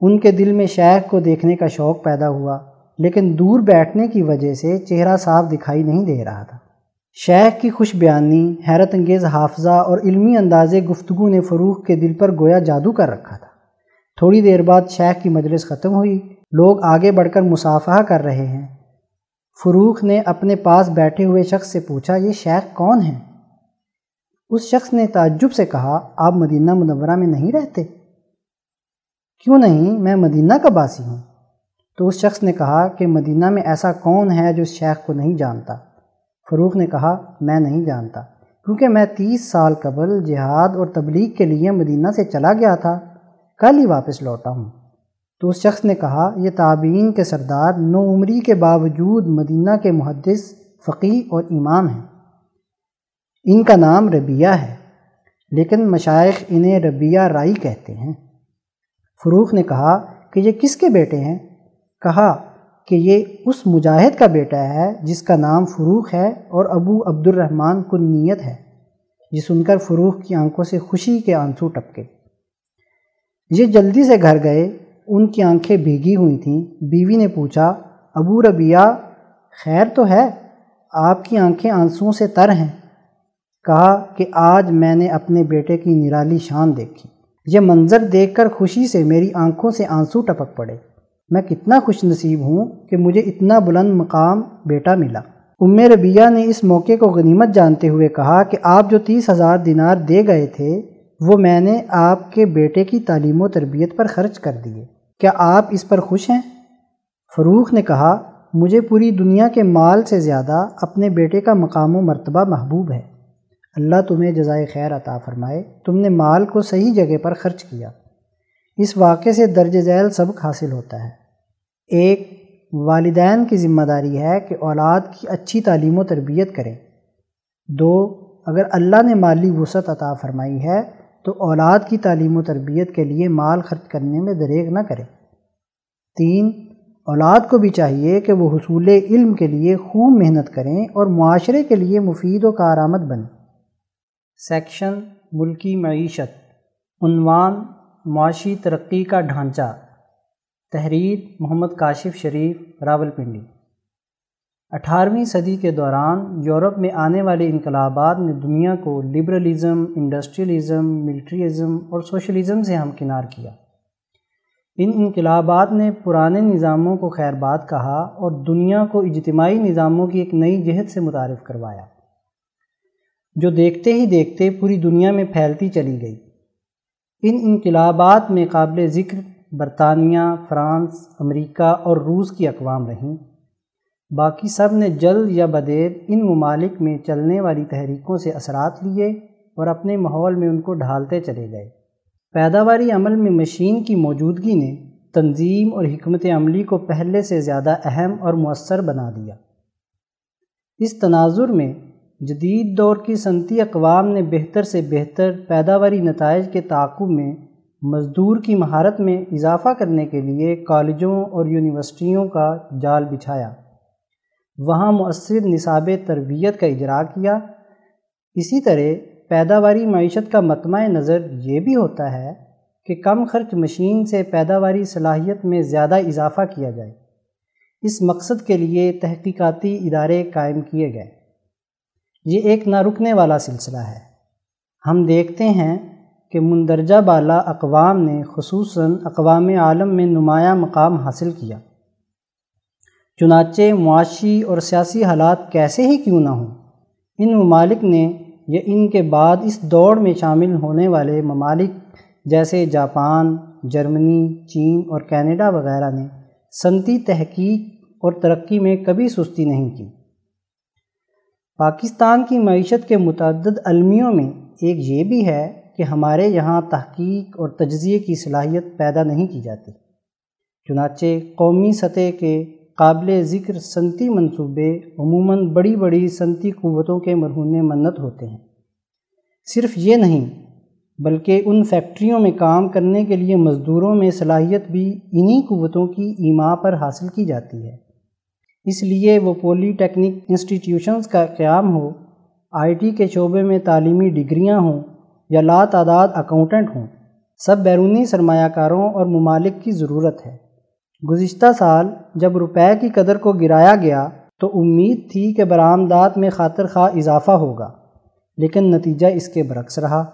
ان کے دل میں شیخ کو دیکھنے کا شوق پیدا ہوا، لیکن دور بیٹھنے کی وجہ سے چہرہ صاف دکھائی نہیں دے رہا تھا۔ شیخ کی خوش بیانی، حیرت انگیز حافظہ اور علمی انداز گفتگو نے فروخ کے دل پر گویا جادو کر رکھا تھا۔ تھوڑی دیر بعد شیخ کی مجلس ختم ہوئی۔ لوگ آگے بڑھ کر مصافحہ کر رہے ہیں۔ فروخ نے اپنے پاس بیٹھے ہوئے شخص سے پوچھا، یہ شیخ کون ہیں اس شخص نے تعجب سے کہا، آپ مدینہ منورہ میں نہیں رہتے؟ کیوں نہیں؟ میں مدینہ کا باسی ہوں۔ تو اس شخص نے کہا کہ مدینہ میں ایسا کون ہے جو اس شیخ کو نہیں جانتا۔ فروخ نے کہا، میں نہیں جانتا، کیونکہ میں تیس سال قبل جہاد اور تبلیغ کے لیے مدینہ سے چلا گیا تھا۔ کل ہی واپس لوٹا ہوں۔ تو اس شخص نے کہا، یہ تابعین کے سردار نو عمری کے باوجود مدینہ کے محدث فقی اور امام ہیں۔ ان کا نام ربیہ ہے، لیکن مشائق انہیں ربیہ رائی کہتے ہیں۔ فروخ نے کہا کہ یہ کس کے بیٹے ہیں؟ کہا کہ یہ اس مجاہد کا بیٹا ہے جس کا نام فروخ ہے اور ابو عبد الرحمن کن نیت ہے۔ یہ سن کر فروخ کی آنکھوں سے خوشی کے آنسو ٹپکے۔ یہ جلدی سے گھر گئے ان کی آنکھیں بھیگی ہوئی تھیں۔ بیوی نے پوچھا، ابو ربیہ خیر تو ہے؟ آپ کی آنکھیں آنسوؤں سے تر ہیں۔ کہا کہ آج میں نے اپنے بیٹے کی نرالی شان دیکھی۔ یہ منظر دیکھ کر خوشی سے میری آنکھوں سے آنسو ٹپک پڑے۔ میں کتنا خوش نصیب ہوں کہ مجھے اتنا بلند مقام بیٹا ملا۔ ام ربیہ نے اس موقع کو غنیمت جانتے ہوئے کہا کہ آپ جو تیس ہزار دینار دے گئے تھے، وہ میں نے آپ کے بیٹے کی تعلیم و تربیت پر خرچ کر دیے۔ کیا آپ اس پر خوش ہیں؟ فروخ نے کہا، مجھے پوری دنیا کے مال سے زیادہ اپنے بیٹے کا مقام و مرتبہ محبوب ہے۔ اللہ تمہیں جزائے خیر عطا فرمائے۔ تم نے مال کو صحیح جگہ پر خرچ کیا۔ اس واقعے سے درج ذیل سبق حاصل ہوتا ہے۔ ایک، والدین کی ذمہ داری ہے کہ اولاد کی اچھی تعلیم و تربیت کریں۔ دو، اگر اللہ نے مالی وسعت عطا فرمائی ہے تو اولاد کی تعلیم و تربیت کے لیے مال خرچ کرنے میں دریغ نہ کریں تین، اولاد کو بھی چاہیے کہ وہ حصول علم کے لیے خوب محنت کریں اور معاشرے کے لیے مفید و کارآمد بنیں۔ سیکشن، ملکی معیشت، عنوان، معاشی ترقی کا ڈھانچہ۔ تحریر، محمد کاشف شریف راول پنڈی اٹھارہویں صدی کے دوران یورپ میں آنے والے انقلابات نے دنیا کو لبرلزم انڈسٹریلزم، ملٹریزم اور سوشلزم سے ہمکنار کیا۔ ان انقلابات نے پرانے نظاموں کو خیر بات کہا اور دنیا کو اجتماعی نظاموں کی ایک نئی جہت سے متعارف کروایا۔ جو دیکھتے ہی دیکھتے پوری دنیا میں پھیلتی چلی گئی۔ ان انقلابات میں قابل ذکر برطانیہ، فرانس، امریکہ اور روس کی اقوام رہیں۔ باقی سب نے جلد یا بدیر ان ممالک میں چلنے والی تحریکوں سے اثرات لیے اور اپنے ماحول میں ان کو ڈھالتے چلے گئے۔ پیداواری عمل میں مشین کی موجودگی نے تنظیم اور حکمت عملی کو پہلے سے زیادہ اہم اور مؤثر بنا دیا۔ اس تناظر میں جدید دور کی صنعتی اقوام نے بہتر سے بہتر پیداواری نتائج کے تعاقب میں مزدور کی مہارت میں اضافہ کرنے کے لیے کالجوں اور یونیورسٹیوں کا جال بچھایا۔ وہاں مؤثر نصاب تربیت کا اجرا کیا۔ اسی طرح پیداواری معیشت کا متمع نظر یہ بھی ہوتا ہے کہ کم خرچ مشین سے پیداواری صلاحیت میں زیادہ اضافہ کیا جائے۔ اس مقصد کے لیے تحقیقاتی ادارے قائم کیے گئے۔ یہ ایک نہ رکنے والا سلسلہ ہے۔ ہم دیکھتے ہیں کہ مندرجہ بالا اقوام نے خصوصاً اقوام عالم میں نمایاں مقام حاصل کیا۔ چنانچہ معاشی اور سیاسی حالات کیسے ہی کیوں نہ ہوں۔ ان ممالک نے یا ان کے بعد اس دوڑ میں شامل ہونے والے ممالک جیسے جاپان، جرمنی، چین اور کینیڈا وغیرہ نے صنعتی تحقیق اور ترقی میں کبھی سستی نہیں کی۔ پاکستان کی معیشت کے متعدد المیوں میں ایک یہ بھی ہے کہ ہمارے یہاں تحقیق اور تجزیے کی صلاحیت پیدا نہیں کی جاتی۔ چنانچہ قومی سطح کے قابل ذکر صنعتی منصوبے عموماً بڑی بڑی صنعتی قوتوں کے مرہون منت ہوتے ہیں۔ صرف یہ نہیں، بلکہ ان فیکٹریوں میں کام کرنے کے لیے مزدوروں میں صلاحیت بھی انہی قوتوں کی ایما پر حاصل کی جاتی ہے۔ اس لیے وہ پولی ٹیکنک انسٹیٹیوشنز کا قیام ہو، آئی ٹی کے شعبے میں تعلیمی ڈگریاں ہوں یا لا تعداد اکاؤنٹنٹ ہوں، سب بیرونی سرمایہ کاروں اور ممالک کی ضرورت ہے۔ گزشتہ سال جب روپے کی قدر کو گرایا گیا تو امید تھی کہ برآمدات میں خاطر خواہ اضافہ ہوگا، لیکن نتیجہ اس کے برعکس رہا۔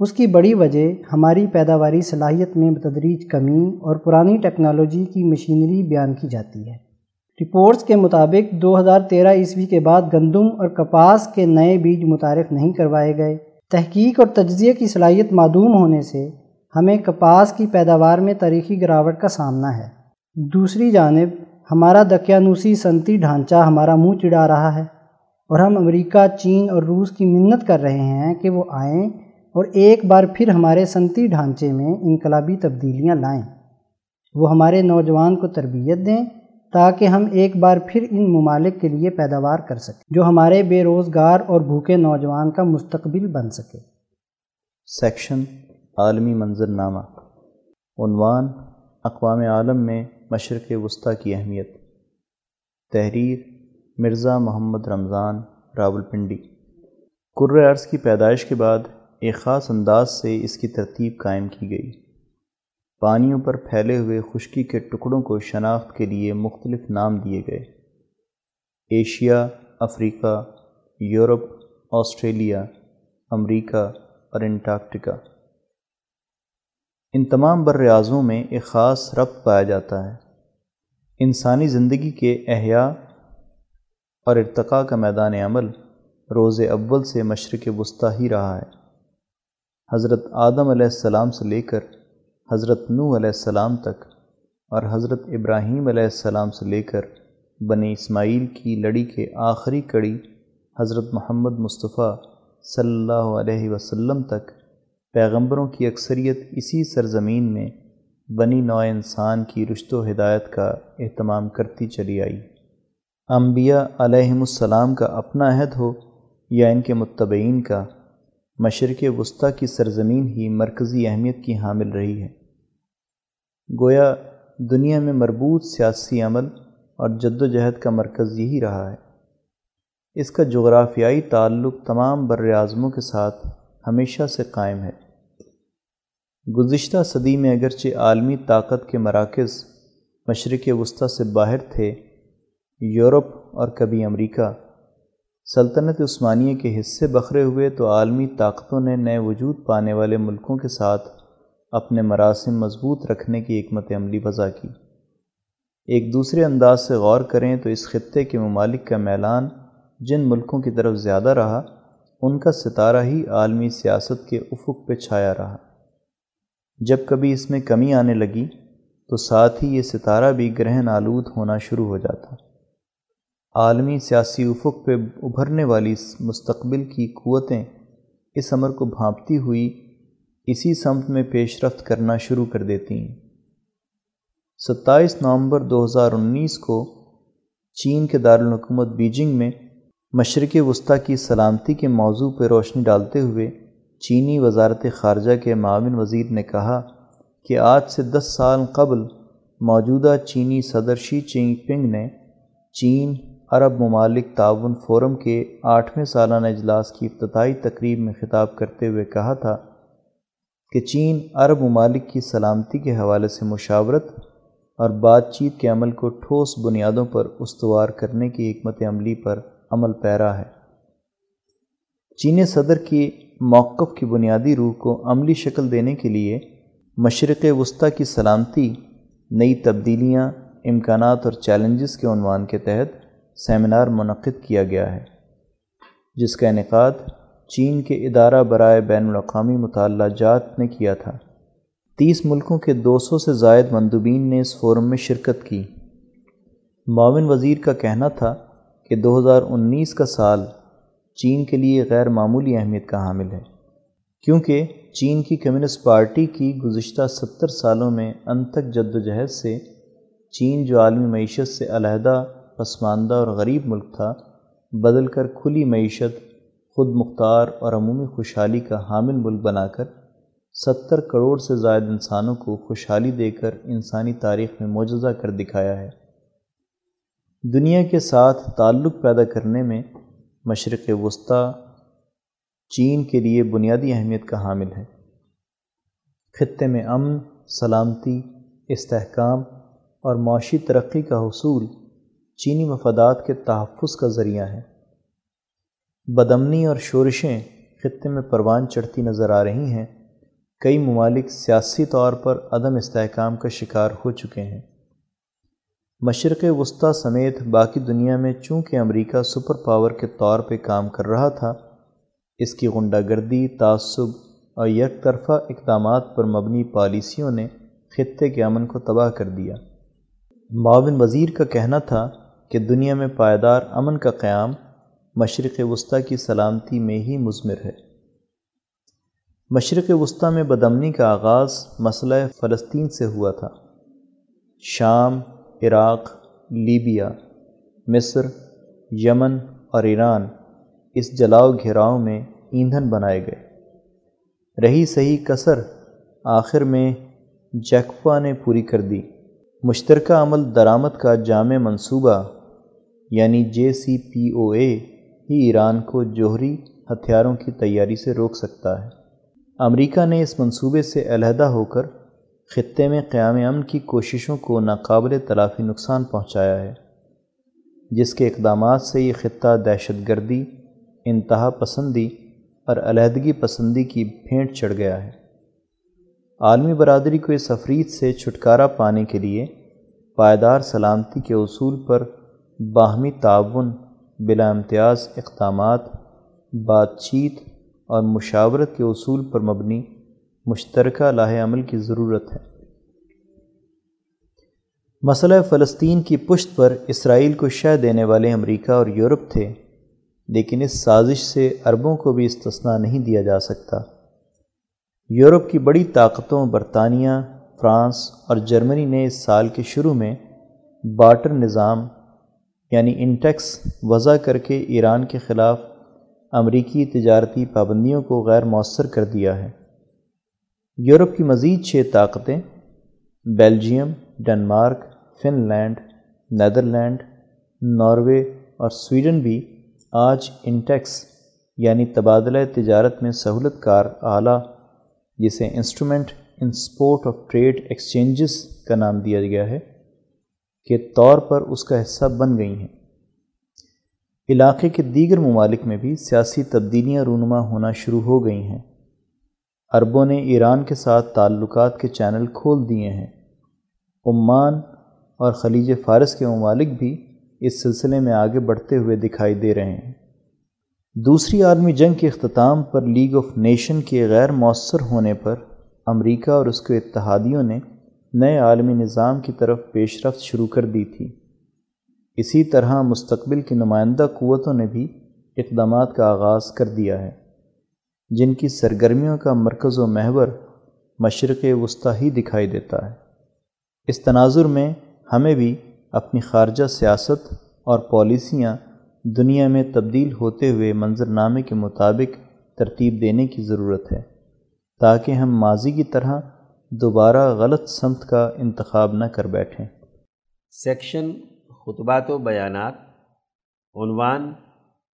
اس کی بڑی وجہ ہماری پیداواری صلاحیت میں بتدریج کمی اور پرانی ٹیکنالوجی کی مشینری بیان کی جاتی ہے۔ رپورٹس کے مطابق دو ہزار تیرہ عیسوی کے بعد گندم اور کپاس کے نئے بیج متعارف نہیں کروائے گئے۔ تحقیق اور تجزیے کی صلاحیت معدوم ہونے سے ہمیں کپاس کی پیداوار میں تاریخی گراوٹ کا سامنا ہے۔ دوسری جانب، ہمارا دقیانوسی صنعتی ڈھانچہ ہمارا منہ چڑھا رہا ہے اور ہم امریکہ، چین اور روس کی منت کر رہے ہیں کہ وہ آئیں اور ایک بار پھر ہمارے صنعتی ڈھانچے میں انقلابی تبدیلیاں لائیں۔ وہ ہمارے نوجوان کو تربیت دیں تاکہ ہم ایک بار پھر ان ممالک کے لیے پیداوار کر سکیں، جو ہمارے بے روزگار اور بھوکے نوجوان کا مستقبل بن سکے۔ سیکشن عالمی منظر نامہ عنوان اقوام عالم میں مشرق وسطی کی اہمیت۔ تحریر مرزا محمد رمضان راول پنڈی عرض کی پیدائش کے بعد ایک خاص انداز سے اس کی ترتیب قائم کی گئی۔ پانیوں پر پھیلے ہوئے خشکی کے ٹکڑوں کو شناخت کے لیے مختلف نام دیے گئے۔ ایشیا، افریقہ، یورپ، آسٹریلیا، امریکہ اور انٹارکٹیکا۔ ان تمام بر اعظموں میں ایک خاص ربط پایا جاتا ہے۔ انسانی زندگی کے احیاء اور ارتقاء کا میدان عمل روز اول سے مشرق وسطی ہی رہا ہے۔ حضرت آدم علیہ السلام سے لے کر حضرت نو علیہ السلام تک اور حضرت ابراہیم علیہ السلام سے لے کر بنی اسماعیل کی لڑی کے آخری کڑی حضرت محمد مصطفیٰ صلی اللہ علیہ وسلم تک پیغمبروں کی اکثریت اسی سرزمین میں بنی نوع انسان کی رشت و ہدایت کا اہتمام کرتی چلی آئی۔ انبیاء علیہم السلام کا اپنا عہد ہو یا ان کے متبعین کا، مشرق وسطی کی سرزمین ہی مرکزی اہمیت کی حامل رہی ہے۔ گویا دنیا میں مربوط سیاسی عمل اور جد و جہد کا مرکز یہی رہا ہے۔ اس کا جغرافیائی تعلق تمام بر اعظموں کے ساتھ ہمیشہ سے قائم ہے۔ گزشتہ صدی میں اگرچہ عالمی طاقت کے مراکز مشرق وسطی سے باہر تھے، یورپ اور کبھی امریکہ، سلطنت عثمانیہ کے حصے بکھرے ہوئے تو عالمی طاقتوں نے نئے وجود پانے والے ملکوں کے ساتھ اپنے مراسم مضبوط رکھنے کی حکمت عملی وضع کی۔ ایک دوسرے انداز سے غور کریں تو اس خطے کے ممالک کا میلان جن ملکوں کی طرف زیادہ رہا ان کا ستارہ ہی عالمی سیاست کے افق پہ چھایا رہا۔ جب کبھی اس میں کمی آنے لگی، تو ساتھ ہی یہ ستارہ بھی گرہن آلود ہونا شروع ہو جاتا۔ عالمی سیاسی افق پہ ابھرنے والی مستقبل کی قوتیں اس عمر کو بھانپتی ہوئی اسی سمت میں پیش رفت کرنا شروع کر دیتی ہیں۔ ستائیس نومبر دو ہزار انیس کو چین کے دارالحکومت بیجنگ میں مشرق وسطی کی سلامتی کے موضوع پہ روشنی ڈالتے ہوئے چینی وزارت خارجہ کے معاون وزیر نے کہا کہ آج سے دس سال قبل موجودہ چینی صدر شی چینگ پنگ نے چین عرب ممالک تعاون فورم کے آٹھویں سالانہ اجلاس کی افتتاحی تقریب میں خطاب کرتے ہوئے کہا تھا کہ چین عرب ممالک کی سلامتی کے حوالے سے مشاورت اور بات چیت کے عمل کو ٹھوس بنیادوں پر استوار کرنے کی حکمت عملی پر عمل پیرا ہے۔ چین صدر کی موقف کی بنیادی روح کو عملی شکل دینے کے لیے مشرق وسطی کی سلامتی، نئی تبدیلیاں، امکانات اور چیلنجز کے عنوان کے تحت سیمینار منعقد کیا گیا ہے، جس کا انعقاد چین کے ادارہ برائے بین الاقوامی مطالعہ جات نے کیا تھا۔ تیس ملکوں کے دو سو سے زائد مندوبین نے اس فورم میں شرکت کی۔ معاون وزیر کا کہنا تھا کہ دو ہزار انیس کا سال چین کے لیے غیر معمولی اہمیت کا حامل ہے۔ کیونکہ چین کی کمیونسٹ پارٹی کی گزشتہ ستر سالوں میں انتک جد و جہد سے چین جو عالمی معیشت سے علیحدہ، پسماندہ اور غریب ملک تھا، بدل کر کھلی معیشت، خود مختار اور عمومی خوشحالی کا حامل ملک بنا کر ستر کروڑ سے زائد انسانوں کو خوشحالی دے کر انسانی تاریخ میں معجزہ کر دکھایا ہے۔ دنیا کے ساتھ تعلق پیدا کرنے میں مشرق وسطی چین کے لیے بنیادی اہمیت کا حامل ہے۔ خطے میں امن، سلامتی، استحکام اور معاشی ترقی کا حصول چینی مفادات کے تحفظ کا ذریعہ ہے۔ بدمنی اور شورشیں خطے میں پروان چڑھتی نظر آ رہی ہیں۔ کئی ممالک سیاسی طور پر عدم استحکام کا شکار ہو چکے ہیں۔ مشرق وسطی سمیت باقی دنیا میں چونکہ امریکہ سپر پاور کے طور پہ کام کر رہا تھا، اس کی غنڈہ گردی تعصب اور یک طرفہ اقدامات پر مبنی پالیسیوں نے خطے کے امن کو تباہ کر دیا۔ معاون وزیر کا کہنا تھا کہ دنیا میں پائیدار امن کا قیام مشرق وسطی کی سلامتی میں ہی مضمر ہے۔ مشرق وسطی میں بدمنی کا آغاز مسئلہ فلسطین سے ہوا تھا۔ شام عراق، لیبیا، مصر، یمن اور ایران اس جلاؤ گھیراؤ میں ایندھن بنائے گئے۔ رہی صحیح کثر آخر میں جیکپا نے پوری کر دی۔ مشترکہ عمل درآمد کا جامع منصوبہ یعنی جے سی پی او اے، ہی ایران کو جوہری ہتھیاروں کی تیاری سے روک سکتا ہے۔ امریکہ نے اس منصوبے سے علیحدہ ہو کر خطے میں قیام امن کی کوششوں کو ناقابل تلافی نقصان پہنچایا ہے، جس کے اقدامات سے یہ خطہ دہشت گردی، انتہا پسندی اور علیحدگی پسندی کی بھینٹ چڑھ گیا ہے۔ عالمی برادری کو اس افرید سے چھٹکارا پانے کے لیے پائیدار سلامتی کے اصول پر باہمی تعاون، بلا امتیاز اقدامات، بات چیت اور مشاورت کے اصول پر مبنی مشترکہ لاہ عمل کی ضرورت ہے۔ مسئلہ فلسطین کی پشت پر اسرائیل کو شہ دینے والے امریکہ اور یورپ تھے، لیکن اس سازش سے عربوں کو بھی استثنا نہیں دیا جا سکتا۔ یورپ کی بڑی طاقتوں، برطانیہ، فرانس اور جرمنی نے اس سال کے شروع میں بارٹر نظام یعنی انٹیکس، وضع کر کے ایران کے خلاف امریکی تجارتی پابندیوں کو غیر مؤثر کر دیا ہے۔ یورپ کی مزید چھ طاقتیں Belgium, Denmark Finland Netherland, Norway اور سویڈن بھی آج انٹیکس یعنی تبادلہ تجارت میں سہولت کار اعلیٰ، جسے instrument in support of trade exchanges کا نام دیا گیا ہے، کے طور پر اس کا حصہ بن گئی ہیں۔ علاقے کے دیگر ممالک میں بھی سیاسی تبدیلیاں رونما ہونا شروع ہو گئی ہیں۔ عربوں نے ایران کے ساتھ تعلقات کے چینل کھول دیے ہیں۔ عمان اور خلیج فارس کے ممالک بھی اس سلسلے میں آگے بڑھتے ہوئے دکھائی دے رہے ہیں۔ دوسری عالمی جنگ کے اختتام پر لیگ آف نیشن کے غیر مؤثر ہونے پر امریکہ اور اس کے اتحادیوں نے نئے عالمی نظام کی طرف پیش رفت شروع کر دی تھی۔ اسی طرح مستقبل کی نمائندہ قوتوں نے بھی اقدامات کا آغاز کر دیا ہے۔ جن کی سرگرمیوں کا مرکز و محور مشرق وسطی ہی دکھائی دیتا ہے۔ اس تناظر میں ہمیں بھی اپنی خارجہ سیاست اور پالیسیاں دنیا میں تبدیل ہوتے ہوئے منظرنامے کے مطابق ترتیب دینے کی ضرورت ہے، تاکہ ہم ماضی کی طرح دوبارہ غلط سمت کا انتخاب نہ کر بیٹھیں۔ سیکشن خطبات و بیانات، عنوان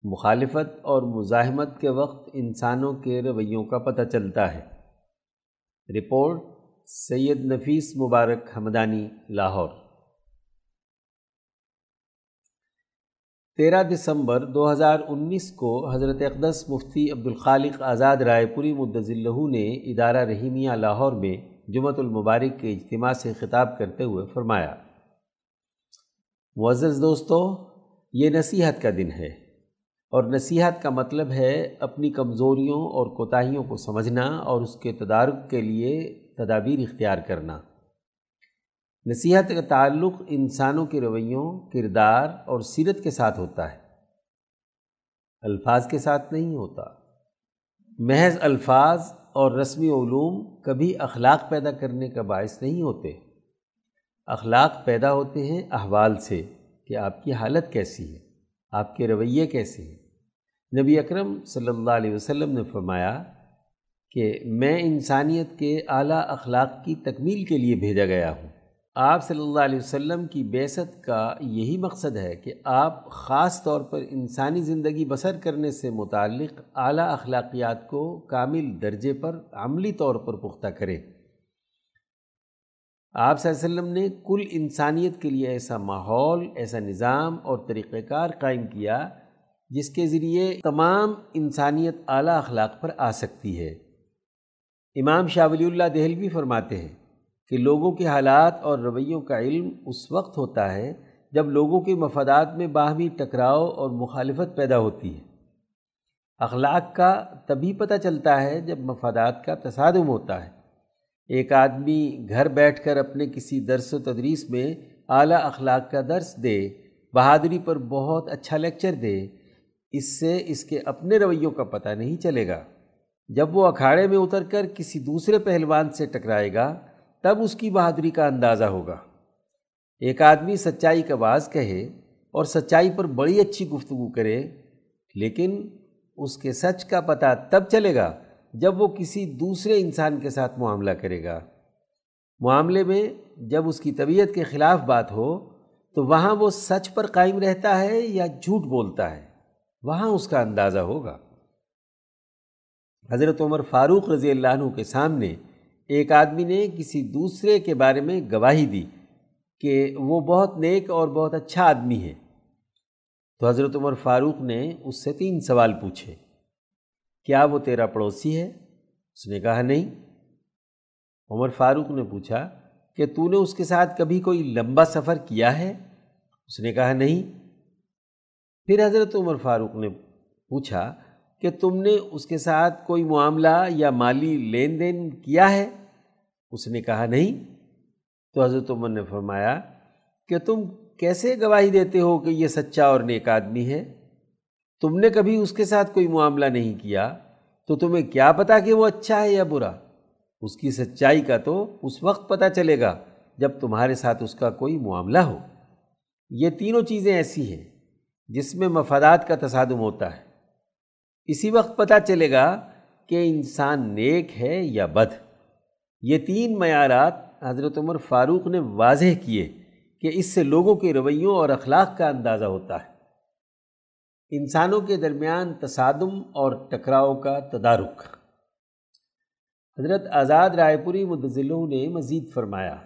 مخالفت اور مزاحمت کے وقت انسانوں کے رویوں کا پتہ چلتا ہے۔ رپورٹ سید نفیس مبارک حمدانی، لاہور۔ تیرہ دسمبر دو ہزار انیس کو حضرت اقدس مفتی عبدالخالق آزاد رائے پوری مدذلہ نے ادارہ رحیمیہ لاہور میں جمعۃ المبارک کے اجتماع سے خطاب کرتے ہوئے فرمایا، معزز دوستو، یہ نصیحت کا دن ہے۔ اور نصیحت کا مطلب ہے اپنی کمزوریوں اور کوتاہیوں کو سمجھنا اور اس کے تدارک کے لیے تدابیر اختیار کرنا۔ نصیحت کا تعلق انسانوں کے رویوں، کردار اور سیرت کے ساتھ ہوتا ہے۔ الفاظ کے ساتھ نہیں ہوتا۔ محض الفاظ اور رسمی علوم کبھی اخلاق پیدا کرنے کا باعث نہیں ہوتے۔ اخلاق پیدا ہوتے ہیں احوال سے کہ آپ کی حالت کیسی ہے، آپ کے رویے کیسے ہیں۔ نبی اکرم صلی اللہ علیہ وسلم نے فرمایا کہ میں انسانیت کے اعلیٰ اخلاق کی تکمیل کے لیے بھیجا گیا ہوں۔ آپ صلی اللہ علیہ وسلم کی بیست کا یہی مقصد ہے کہ آپ خاص طور پر انسانی زندگی بسر کرنے سے متعلق اعلیٰ اخلاقیات کو کامل درجے پر عملی طور پر پختہ کریں۔ آپ صلی اللہ علیہ وسلم نے کل انسانیت کے لیے ایسا ماحول، ایسا نظام اور طریقہ کار قائم کیا جس کے ذریعے تمام انسانیت اعلیٰ اخلاق پر آ سکتی ہے۔ امام شاہ ولی اللہ دہلوی فرماتے ہیں کہ لوگوں کے حالات اور رویوں کا علم اس وقت ہوتا ہے جب لوگوں کے مفادات میں باہمی ٹکراؤ اور مخالفت پیدا ہوتی ہے۔ اخلاق کا تبھی پتہ چلتا ہے جب مفادات کا تصادم ہوتا ہے۔ ایک آدمی گھر بیٹھ کر اپنے کسی درس و تدریس میں اعلیٰ اخلاق کا درس دے، بہادری پر بہت اچھا لیکچر دے اس سے اس کے اپنے رویوں کا پتہ نہیں چلے گا۔ جب وہ اکھاڑے میں اتر کر کسی دوسرے پہلوان سے ٹکرائے گا، تب اس کی بہادری کا اندازہ ہوگا۔ ایک آدمی سچائی کا باز کہے اور سچائی پر بڑی اچھی گفتگو کرے، لیکن اس کے سچ کا پتہ تب چلے گا جب وہ کسی دوسرے انسان کے ساتھ معاملہ کرے گا۔ معاملے میں جب اس کی طبیعت کے خلاف بات ہو، تو وہاں وہ سچ پر قائم رہتا ہے یا جھوٹ بولتا ہے؟ وہاں اس کا اندازہ ہوگا۔ حضرت عمر فاروق رضی اللہ عنہ کے سامنے ایک آدمی نے کسی دوسرے کے بارے میں گواہی دی کہ وہ بہت نیک اور بہت اچھا آدمی ہے۔ تو حضرت عمر فاروق نے اس سے تین سوال پوچھے، کیا وہ تیرا پڑوسی ہے؟ اس نے کہا، نہیں۔ عمر فاروق نے پوچھا، کہ تو نے اس کے ساتھ کبھی کوئی لمبا سفر کیا ہے؟ اس نے کہا، نہیں۔ پھر حضرت عمر فاروق نے پوچھا کہ تم نے اس کے ساتھ کوئی معاملہ یا مالی لین دین کیا ہے؟ اس نے کہا نہیں۔ تو حضرت عمر نے فرمایا کہ تم کیسے گواہی دیتے ہو کہ یہ سچا اور نیک آدمی ہے؟ تم نے کبھی اس کے ساتھ کوئی معاملہ نہیں کیا، تو تمہیں کیا پتا کہ وہ اچھا ہے یا برا؟ اس کی سچائی کا تو اس وقت پتہ چلے گا جب تمہارے ساتھ اس کا کوئی معاملہ ہو۔ یہ تینوں چیزیں ایسی ہیں۔ جس میں مفادات کا تصادم ہوتا ہے۔ اسی وقت پتہ چلے گا کہ انسان نیک ہے یا بد۔ یہ تین معیارات حضرت عمر فاروق نے واضح کیے کہ اس سے لوگوں کے رویوں اور اخلاق کا اندازہ ہوتا ہے۔ انسانوں کے درمیان تصادم اور ٹکراؤ کا تدارک۔ حضرت آزاد رائے پوری مدضلوں نے مزید فرمایا،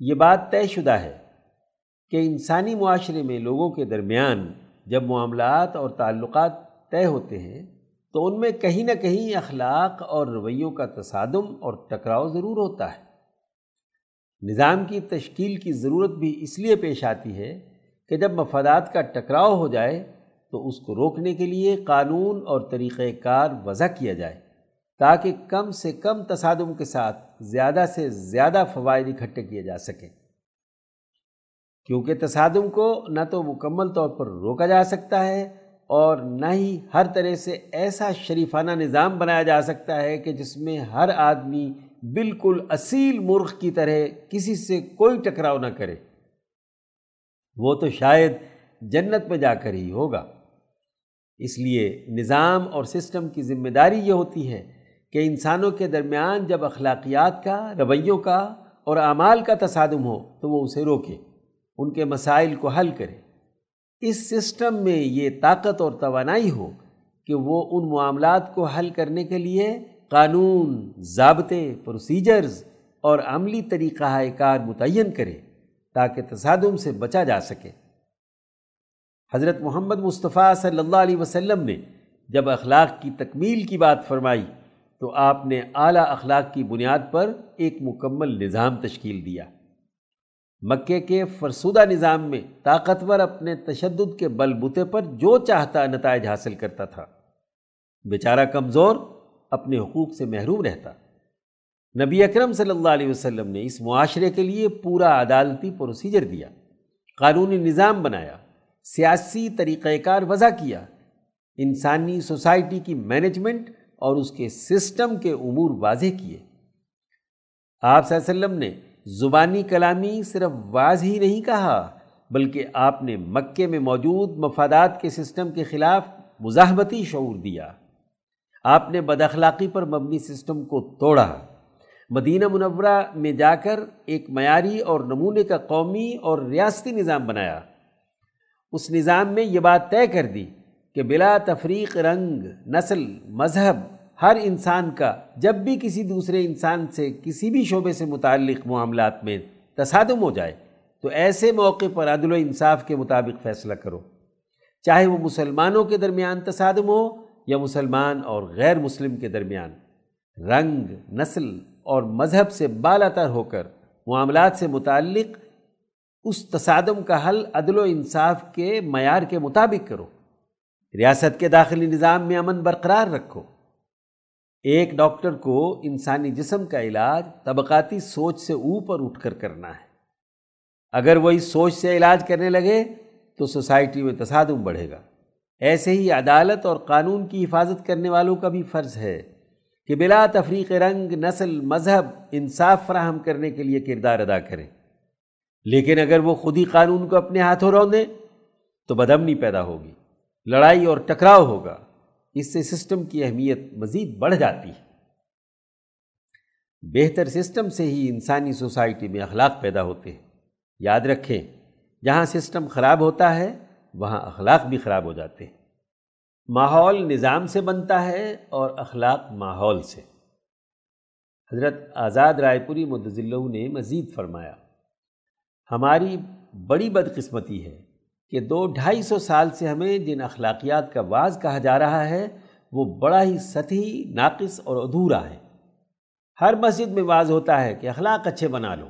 یہ بات طے شدہ ہے کہ انسانی معاشرے میں لوگوں کے درمیان جب معاملات اور تعلقات طے ہوتے ہیں، تو ان میں کہیں نہ کہیں اخلاق اور رویوں کا تصادم اور ٹکراؤ ضرور ہوتا ہے۔ نظام کی تشکیل کی ضرورت بھی اس لیے پیش آتی ہے کہ جب مفادات کا ٹکراؤ ہو جائے، تو اس کو روکنے کے لیے قانون اور طریقۂ کار وضع کیا جائے تاکہ کم سے کم تصادم کے ساتھ زیادہ سے زیادہ فوائد اکٹھے کیے جا سکیں۔ کیونکہ تصادم کو نہ تو مکمل طور پر روکا جا سکتا ہے اور نہ ہی ہر طرح سے ایسا شریفانہ نظام بنایا جا سکتا ہے کہ جس میں ہر آدمی بالکل اصیل مرغ کی طرح کسی سے کوئی ٹکراؤ نہ کرے۔ وہ تو شاید جنت میں جا کر ہی ہوگا۔ اس لیے نظام اور سسٹم کی ذمہ داری یہ ہوتی ہے کہ انسانوں کے درمیان جب اخلاقیات کا، رویوں کا اور اعمال کا تصادم ہو تو وہ اسے روکے۔ ان کے مسائل کو حل کرے اس سسٹم میں یہ طاقت اور توانائی ہو کہ وہ ان معاملات کو حل کرنے کے لیے قانون، ضابطے پروسیجرز اور عملی طریقہ کار متعین کرے تاکہ تصادم سے بچا جا سکے۔ حضرت محمد مصطفیٰ صلی اللہ علیہ وسلم نے جب اخلاق کی تکمیل کی بات فرمائی تو آپ نے اعلیٰ اخلاق کی بنیاد پر ایک مکمل نظام تشکیل دیا۔ مکے کے فرسودہ نظام میں طاقتور اپنے تشدد کے بل بوتے پر جو چاہتا نتائج حاصل کرتا تھا۔ بیچارہ کمزور اپنے حقوق سے محروم رہتا۔ نبی اکرم صلی اللہ علیہ وسلم نے اس معاشرے کے لیے پورا عدالتی پروسیجر دیا، قانونی نظام بنایا، سیاسی طریقہ کار وضع کیا، انسانی سوسائٹی کی مینجمنٹ اور اس کے سسٹم کے امور واضح کیے۔ آپ صلی اللہ علیہ وسلم نے زبانی کلامی صرف واضح ہی نہیں کہا، بلکہ آپ نے مکے میں موجود مفادات کے سسٹم کے خلاف مزاحمتی شعور دیا۔ آپ نے بد اخلاقی پر مبنی سسٹم کو توڑا۔ مدینہ منورہ میں جا کر ایک معیاری اور نمونے کا قومی اور ریاستی نظام بنایا۔ اس نظام میں یہ بات طے کر دی کہ بلا تفریق رنگ، نسل، مذہب ہر انسان کا، جب بھی کسی دوسرے انسان سے کسی بھی شعبے سے متعلق معاملات میں تصادم ہو جائے، تو ایسے موقع پر عدل و انصاف کے مطابق فیصلہ کرو۔ چاہے وہ مسلمانوں کے درمیان تصادم ہو یا مسلمان اور غیر مسلم کے درمیان۔ رنگ، نسل اور مذہب سے بالا تر ہو کر معاملات سے متعلق اس تصادم کا حل عدل و انصاف کے معیار کے مطابق کرو۔ ریاست کے داخلی نظام میں امن برقرار رکھو۔ ایک ڈاکٹر کو انسانی جسم کا علاج طبقاتی سوچ سے اوپر اٹھ کر کرنا ہے۔ اگر وہ اس سوچ سے علاج کرنے لگے تو سوسائٹی میں تصادم بڑھے گا۔ ایسے ہی عدالت اور قانون کی حفاظت کرنے والوں کا بھی فرض ہے کہ بلا تفریق رنگ، نسل، مذہب انصاف فراہم کرنے کے لیے کردار ادا کریں۔ لیکن اگر وہ خود ہی قانون کو اپنے ہاتھوں رو دیں تو بدمنی پیدا ہوگی، لڑائی اور ٹکراؤ ہوگا۔ اس سے سسٹم کی اہمیت مزید بڑھ جاتی ہے۔ بہتر سسٹم سے ہی انسانی سوسائٹی میں اخلاق پیدا ہوتے ہیں۔ یاد رکھیں، جہاں سسٹم خراب ہوتا ہے، وہاں اخلاق بھی خراب ہو جاتے ہیں۔ ماحول نظام سے بنتا ہے اور اخلاق ماحول سے۔ حضرت آزاد رائے پوری مدضلہ نے مزید فرمایا، ہماری بڑی بدقسمتی ہے کہ دو ڈھائی سو سال سے ہمیں جن اخلاقیات کا واز کہا جا رہا ہے، وہ بڑا ہی سطحی، ناقص اور ادھورا ہے ہر مسجد میں واضح ہوتا ہے کہ اخلاق اچھے بنا لو۔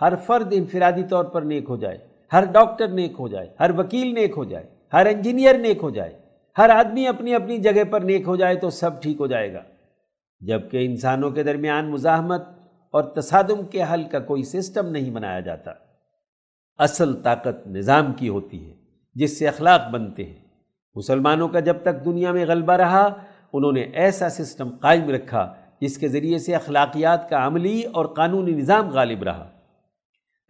ہر فرد انفرادی طور پر نیک ہو جائے۔ ہر ڈاکٹر نیک ہو جائے۔ ہر وکیل نیک ہو جائے۔ ہر انجینئر نیک ہو جائے۔ ہر آدمی اپنی اپنی جگہ پر نیک ہو جائے تو سب ٹھیک ہو جائے گا۔ جبکہ انسانوں کے درمیان مزاحمت اور تصادم کے حل کا کوئی سسٹم نہیں بنایا جاتا۔ اصل طاقت نظام کی ہوتی ہے، جس سے اخلاق بنتے ہیں۔ مسلمانوں کا جب تک دنیا میں غلبہ رہا، انہوں نے ایسا سسٹم قائم رکھا جس کے ذریعے سے اخلاقیات کا عملی اور قانونی نظام غالب رہا۔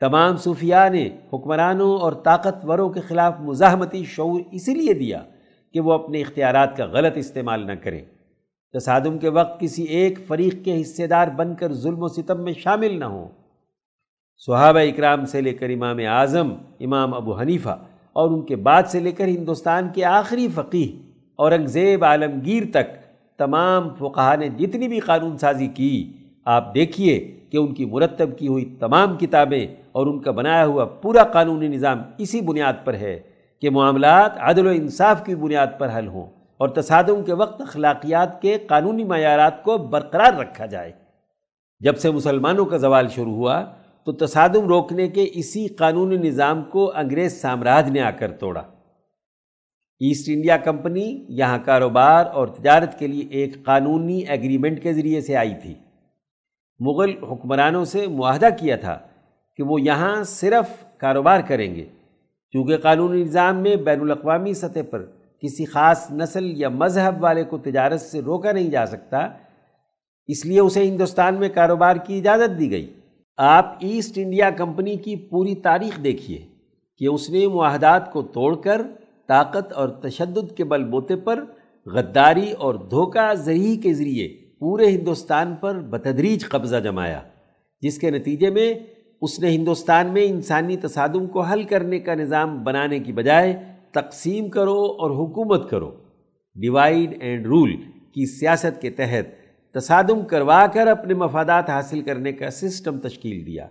تمام صوفیاء نے حکمرانوں اور طاقتوروں کے خلاف مزاحمتی شعور اسی لیے دیا کہ وہ اپنے اختیارات کا غلط استعمال نہ کریں۔ تصادم کے وقت کسی ایک فریق کے حصے دار بن کر ظلم و ستم میں شامل نہ ہوں۔ صحابہ اکرام سے لے کر امام اعظم، امام ابو حنیفہ اور ان کے بعد سے لے کر ہندوستان کے آخری فقیح اورنگزیب عالمگیر تک تمام فقہ نے جتنی بھی قانون سازی کی، آپ دیکھیے کہ ان کی مرتب کی ہوئی تمام کتابیں اور ان کا بنایا ہوا پورا قانونی نظام اسی بنیاد پر ہے کہ معاملات عدل و انصاف کی بنیاد پر حل ہوں اور تصادم کے وقت اخلاقیات کے قانونی معیارات کو برقرار رکھا جائے۔ جب سے مسلمانوں کا زوال شروع ہوا تو تصادم روکنے کے اسی قانونی نظام کو انگریز سامراج نے آ کر توڑا۔ ایسٹ انڈیا کمپنی یہاں کاروبار اور تجارت کے لیے ایک قانونی ایگریمنٹ کے ذریعے سے آئی تھی۔ مغل حکمرانوں سے معاہدہ کیا تھا کہ وہ یہاں صرف کاروبار کریں گے، چونکہ قانونی نظام میں بین الاقوامی سطح پر کسی خاص نسل یا مذہب والے کو تجارت سے روکا نہیں جا سکتا، اس لیے اسے ہندوستان میں کاروبار کی اجازت دی گئی۔ آپ ایسٹ انڈیا کمپنی کی پوری تاریخ دیکھیے کہ اس نے معاہدات کو توڑ کر طاقت اور تشدد کے بل بوتے پر غداری اور دھوکہ ذریعی کے ذریعے پورے ہندوستان پر بتدریج قبضہ جمایا، جس کے نتیجے میں اس نے ہندوستان میں انسانی تصادم کو حل کرنے کا نظام بنانے کی بجائے تقسیم کرو اور حکومت کرو۔ ڈیوائڈ اینڈ رول کی سیاست کے تحت تصادم کروا کر اپنے مفادات حاصل کرنے کا سسٹم تشکیل دیا۔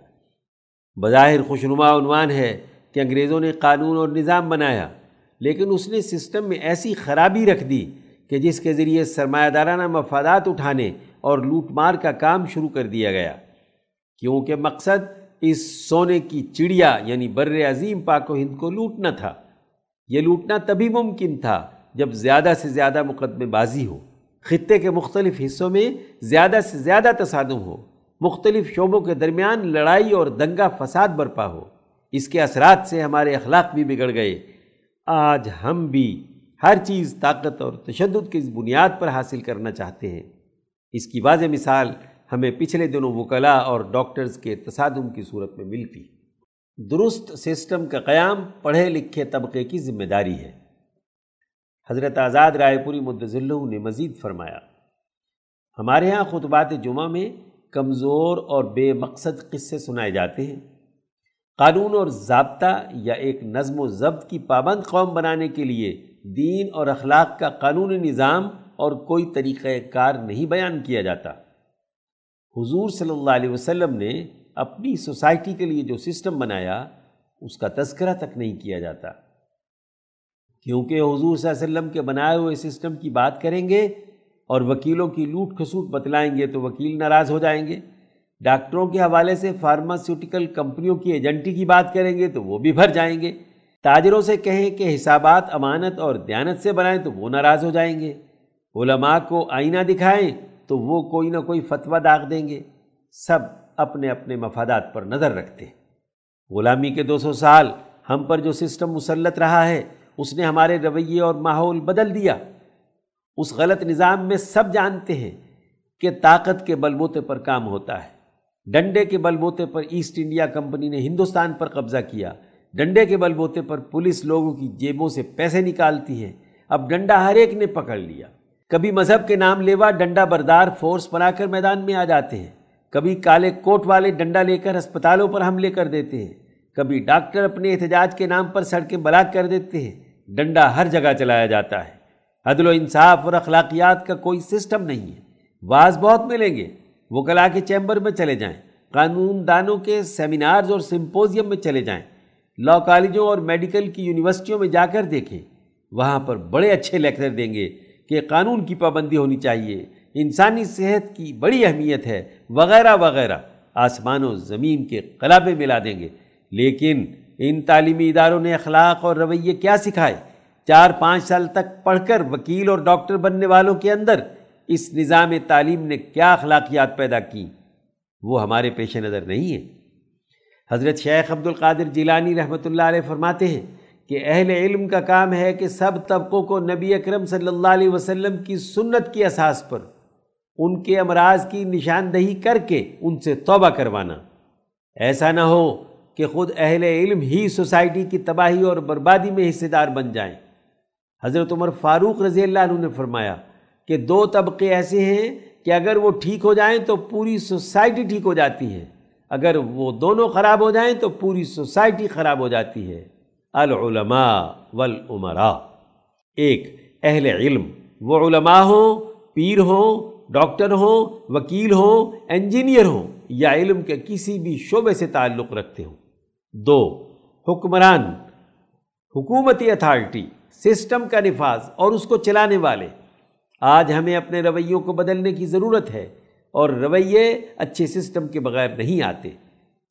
بظاہر خوشنما عنوان ہے کہ انگریزوں نے قانون اور نظام بنایا، لیکن اس نے سسٹم میں ایسی خرابی رکھ دی کہ جس کے ذریعے سرمایہ دارانہ مفادات اٹھانے اور لوٹ مار کا کام شروع کر دیا گیا۔ کیونکہ مقصد اس سونے کی چڑیا یعنی بر عظیم پاک و ہند کو لوٹنا تھا۔ یہ لوٹنا تبھی ممکن تھا جب زیادہ سے زیادہ مقدمے بازی ہو۔ خطے کے مختلف حصوں میں زیادہ سے زیادہ تصادم ہو، مختلف شعبوں کے درمیان لڑائی اور دنگا فساد برپا ہو۔ اس کے اثرات سے ہمارے اخلاق بھی بگڑ گئے۔ آج ہم بھی ہر چیز، طاقت اور تشدد کی بنیاد پر حاصل کرنا چاہتے ہیں۔ اس کی واضح مثال ہمیں پچھلے دنوں وکلاء اور ڈاکٹرز کے تصادم کی صورت میں ملتی۔ درست سسٹم کا قیام پڑھے لکھے طبقے کی ذمہ داری ہے۔ حضرت آزاد رائے پوری مدضلع نے مزید فرمایا، ہمارے ہاں خطبات جمعہ میں کمزور اور بے مقصد قصے سنائے جاتے ہیں۔ قانون اور ضابطہ یا ایک نظم و ضبط کی پابند قوم بنانے کے لیے دین اور اخلاق کا قانونی نظام اور کوئی طریقہ کار نہیں بیان کیا جاتا۔ حضور صلی اللہ علیہ وسلم نے اپنی سوسائٹی کے لیے جو سسٹم بنایا، اس کا تذکرہ تک نہیں کیا جاتا۔ کیونکہ حضور صلی اللہ علیہ وسلم کے بنائے ہوئے سسٹم کی بات کریں گے اور وکیلوں کی لوٹ کھسوٹ بتلائیں گے تو وکیل ناراض ہو جائیں گے۔ ڈاکٹروں کے حوالے سے فارماسیوٹیکل کمپنیوں کی ایجنٹی کی بات کریں گے تو وہ بھی بھر جائیں گے۔ تاجروں سے کہیں کہ حسابات امانت اور دیانت سے بنائیں تو وہ ناراض ہو جائیں گے۔ علماء کو آئینہ دکھائیں تو وہ کوئی نہ کوئی فتویٰ داغ دیں گے۔ سب اپنے اپنے مفادات پر نظر رکھتے ہیں۔ غلامی کے دو سو سال ہم پر جو سسٹم مسلط رہا ہے اس نے ہمارے رویے اور ماحول بدل دیا۔ اس غلط نظام میں سب جانتے ہیں کہ طاقت کے بلبوتے پر کام ہوتا ہے۔ ڈنڈے کے بلبوتے پر ایسٹ انڈیا کمپنی نے ہندوستان پر قبضہ کیا۔ ڈنڈے کے بلبوتے پر پولیس لوگوں کی جیبوں سے پیسے نکالتی ہے اب ڈنڈا ہر ایک نے پکڑ لیا۔ کبھی مذہب کے نام لیوا ڈنڈا بردار فورس بنا کر میدان میں آ جاتے ہیں۔ کبھی کالے کوٹ والے ڈنڈا لے کر اسپتالوں پر حملے کر دیتے ہیں۔ کبھی ڈاکٹر اپنے احتجاج کے نام پر سڑکیں بلاک کر دیتے ہیں۔ ڈنڈا ہر جگہ چلایا جاتا ہے۔ عدل و انصاف اور اخلاقیات کا کوئی سسٹم نہیں ہے۔ بعض بہت ملیں گے۔ وہ کلا کے چیمبر میں چلے جائیں۔ قانون دانوں کے سیمینارز اور سمپوزیم میں چلے جائیں۔ لاء کالجوں اور میڈیکل کی یونیورسٹیوں میں جا کر دیکھیں۔ وہاں پر بڑے اچھے لیکچر دیں گے کہ قانون کی پابندی ہونی چاہیے۔ انسانی صحت کی بڑی اہمیت ہے۔ وغیرہ وغیرہ۔ آسمان و زمین کے قلابے ملا دیں گے۔ لیکن ان تعلیمی اداروں نے اخلاق اور رویے کیا سکھائے؟ چار پانچ سال تک پڑھ کر وکیل اور ڈاکٹر بننے والوں کے اندر اس نظام تعلیم نے کیا اخلاقیات پیدا کی وہ ہمارے پیش نظر نہیں ہے حضرت شیخ عبد القادر جیلانی رحمۃ اللہ علیہ فرماتے ہیں کہ اہل علم کا کام ہے کہ سب طبقوں کو نبی اکرم صلی اللہ علیہ وسلم کی سنت کی اساس پر ان کے امراض کی نشاندہی کر کے ان سے توبہ کروانا۔ ایسا نہ ہو کہ خود اہل علم ہی سوسائٹی کی تباہی اور بربادی میں حصے دار بن جائیں۔ حضرت عمر فاروق رضی اللہ عنہ نے فرمایا کہ دو طبقے ایسے ہیں کہ اگر وہ ٹھیک ہو جائیں تو پوری سوسائٹی ٹھیک ہو جاتی ہے۔ اگر وہ دونوں خراب ہو جائیں تو پوری سوسائٹی خراب ہو جاتی ہے۔ العلماء والعمراء ایک، اہل علم۔ وہ علماء ہوں، پیر ہوں، ڈاکٹر ہوں، وکیل ہوں، انجینئر ہوں یا علم کے کسی بھی شعبے سے تعلق رکھتے ہوں۔ دو، حکمران، حکومتی اتھارٹی، سسٹم کا نفاذ اور اس کو چلانے والے۔ آج ہمیں اپنے رویوں کو بدلنے کی ضرورت ہے اور رویے اچھے سسٹم کے بغیر نہیں آتے۔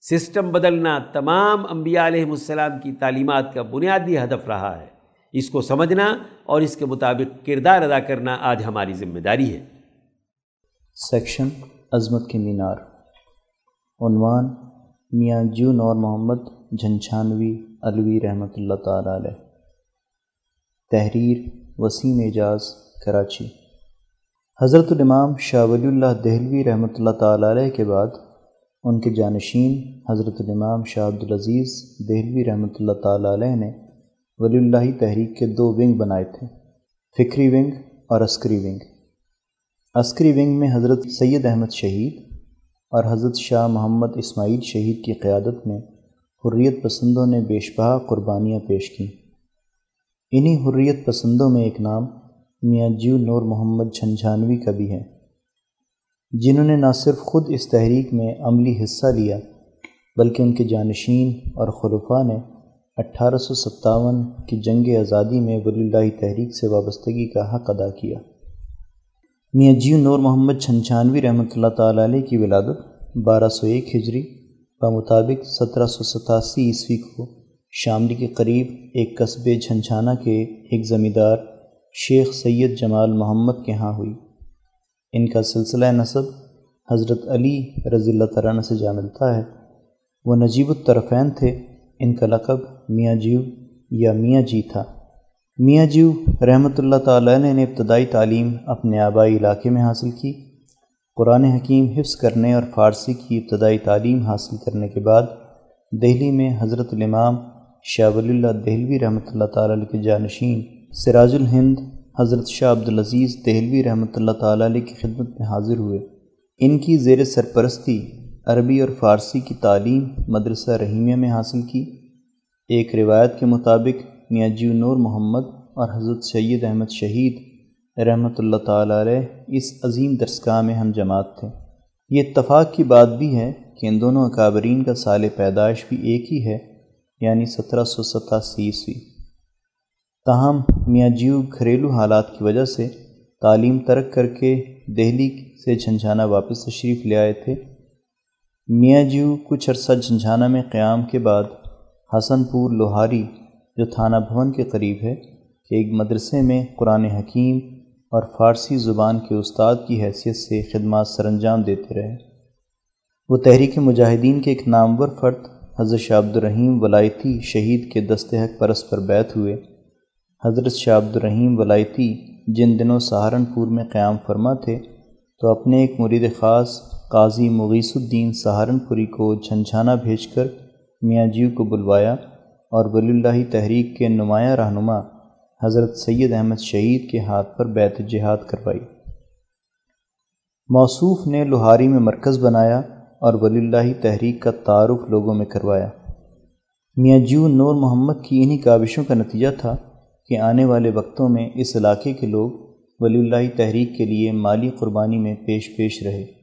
سسٹم بدلنا تمام انبیاء علیہ السلام کی تعلیمات کا بنیادی ہدف رہا ہے۔ اس کو سمجھنا اور اس کے مطابق کردار ادا کرنا آج ہماری ذمہ داری ہے۔ سیکشن، عظمت کے مینار۔ عنوان میاں جو نور محمد جھنچھانوی علوی رحمۃ اللہ تعالی علیہ۔ تحریر وسیم اعجاز، کراچی۔ حضرت الامام شاہ ولی اللہ دہلوی رحمۃ اللہ تعالی علیہ کے بعد ان کے جانشین حضرت الامام شاہ عبدالعزیز دہلوی رحمۃ اللہ تعالی علیہ نے ولی اللہ تحریک کے دو ونگ بنائے تھے، فکری ونگ اور عسکری ونگ۔ عسکری ونگ میں حضرت سید احمد شہید اور حضرت شاہ محمد اسماعیل شہید کی قیادت میں حریت پسندوں نے بیشبہ قربانیاں پیش کیں۔ انہی حریت پسندوں میں ایک نام میاں جیو نور محمد جھنجھانوی کا بھی ہے، جنہوں نے نہ صرف خود اس تحریک میں عملی حصہ لیا، بلکہ ان کے جانشین اور خلفاء نے اٹھارہ سو ستاون کی جنگ آزادی میں ولی اللہ تحریک سے وابستگی کا حق ادا کیا۔ میاں جیو نور محمد چھنچھانوی رحمۃ اللہ تعالی علیہ کی ولادت بارہ سو ایک ہجری بمطابق سترہ سو ستاسی عیسوی کو شاملی کے قریب ایک قصبے جھنجھانا کے ایک زمیندار شیخ سید جمال محمد کے ہاں ہوئی۔ ان کا سلسلہ نصب حضرت علی رضی اللہ تعالیٰ سے جا ملتا ہے۔ وہ نجیب الطرفین تھے۔ ان کا لقب میاں جیو یا میاں جی تھا۔ میاں جیو رحمۃ اللہ تعالیٰ نے ابتدائی تعلیم اپنے آبائی علاقے میں حاصل کی۔ قرآن حکیم حفظ کرنے اور فارسی کی ابتدائی تعلیم حاصل کرنے کے بعد دہلی میں حضرت الامام شاہ ولی اللہ دہلوی رحمۃ اللہ تعالیٰ کے جانشین، سراج الہند حضرت شاہ عبدالعزیز دہلوی رحمۃ اللہ تعالیٰ علیہ کی خدمت میں حاضر ہوئے۔ ان کی زیر سرپرستی عربی اور فارسی کی تعلیم مدرسہ رحیمیہ میں حاصل کی۔ ایک روایت کے مطابق میاں جیو نور محمد اور حضرت سید احمد شہید رحمۃ اللہ تعالیٰ علیہ اس عظیم درسگاہ میں ہم جماعت تھے۔ یہ اتفاق کی بات بھی ہے کہ ان دونوں اکابرین کا سال پیدائش بھی ایک ہی ہے یعنی سترہ سو ستاسی عیسوی۔ تاہم، میاں جیو گھریلو حالات کی وجہ سے تعلیم ترک کر کے دہلی سے جھنجھانا واپس تشریف لے آئے تھے۔ میاں جیو کچھ عرصہ جھنجھانا میں قیام کے بعد حسن پور لوہاری جو تھانہ بھون کے قریب ہے، کہ ایک مدرسے میں قرآن حکیم اور فارسی زبان کے استاد کی حیثیت سے خدمات سر انجام دیتے رہے۔ وہ تحریک مجاہدین کے ایک نامور فرد، حضرت شاہ عبد الرحیم ولایتی شہید کے دستحق پرس پر بیت ہوئے۔ حضرت شاہ عبد الرحیم ولایتی جن دنوں سہارنپور میں قیام فرما تھے، تو اپنے ایک مرید خاص، قاضی مغیث الدین سہارنپوری کو جھنجھانا بھیج کر میاں جیو کو بلوایا۔ اور ولی اللہ تحریک کے نمایاں رہنما حضرت سید احمد شہید کے ہاتھ پر بیت جہاد کروائی۔ موصوف نے لوہاری میں مرکز بنایا اور ولی اللہ تحریک کا تعارف لوگوں میں کروایا۔ میاں جیو نور محمد کی انہی کابشوں کا نتیجہ تھا کہ آنے والے وقتوں میں اس علاقے کے لوگ ولی اللہ تحریک کے لیے مالی قربانی میں پیش پیش رہے۔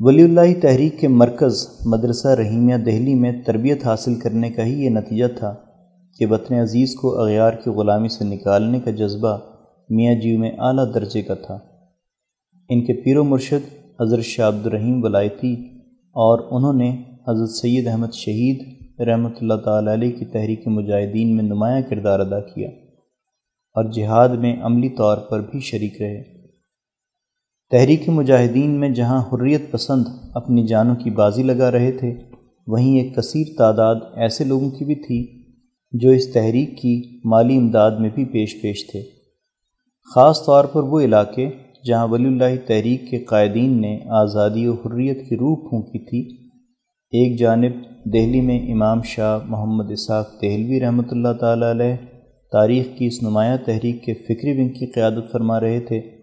ولی اللہ تحریک کے مرکز مدرسہ رحیمیہ دہلی میں تربیت حاصل کرنے کا ہی یہ نتیجہ تھا کہ وطن عزیز کو اغیار کی غلامی سے نکالنے کا جذبہ میاں جیو میں اعلیٰ درجے کا تھا۔ ان کے پیر و مرشد حضرت شاہ عبد الرحیم ولایتی اور انہوں نے حضرت سید احمد شہید رحمۃ اللہ تعالی علیہ کی تحریک مجاہدین میں نمایاں کردار ادا کیا اور جہاد میں عملی طور پر بھی شریک رہے۔ تحریک مجاہدین میں جہاں حریت پسند اپنی جانوں کی بازی لگا رہے تھے، وہیں ایک کثیر تعداد ایسے لوگوں کی بھی تھی جو اس تحریک کی مالی امداد میں بھی پیش پیش تھے۔ خاص طور پر وہ علاقے جہاں ولی اللہ تحریک کے قائدین نے آزادی و حریت کی روح پھونکی تھی۔ ایک جانب دہلی میں امام شاہ محمد اسحاق دہلوی رحمۃ اللہ تعالیٰ علیہ تاریخ کی اس نمایاں تحریک کے فکری ونگ کی قیادت فرما رہے تھے۔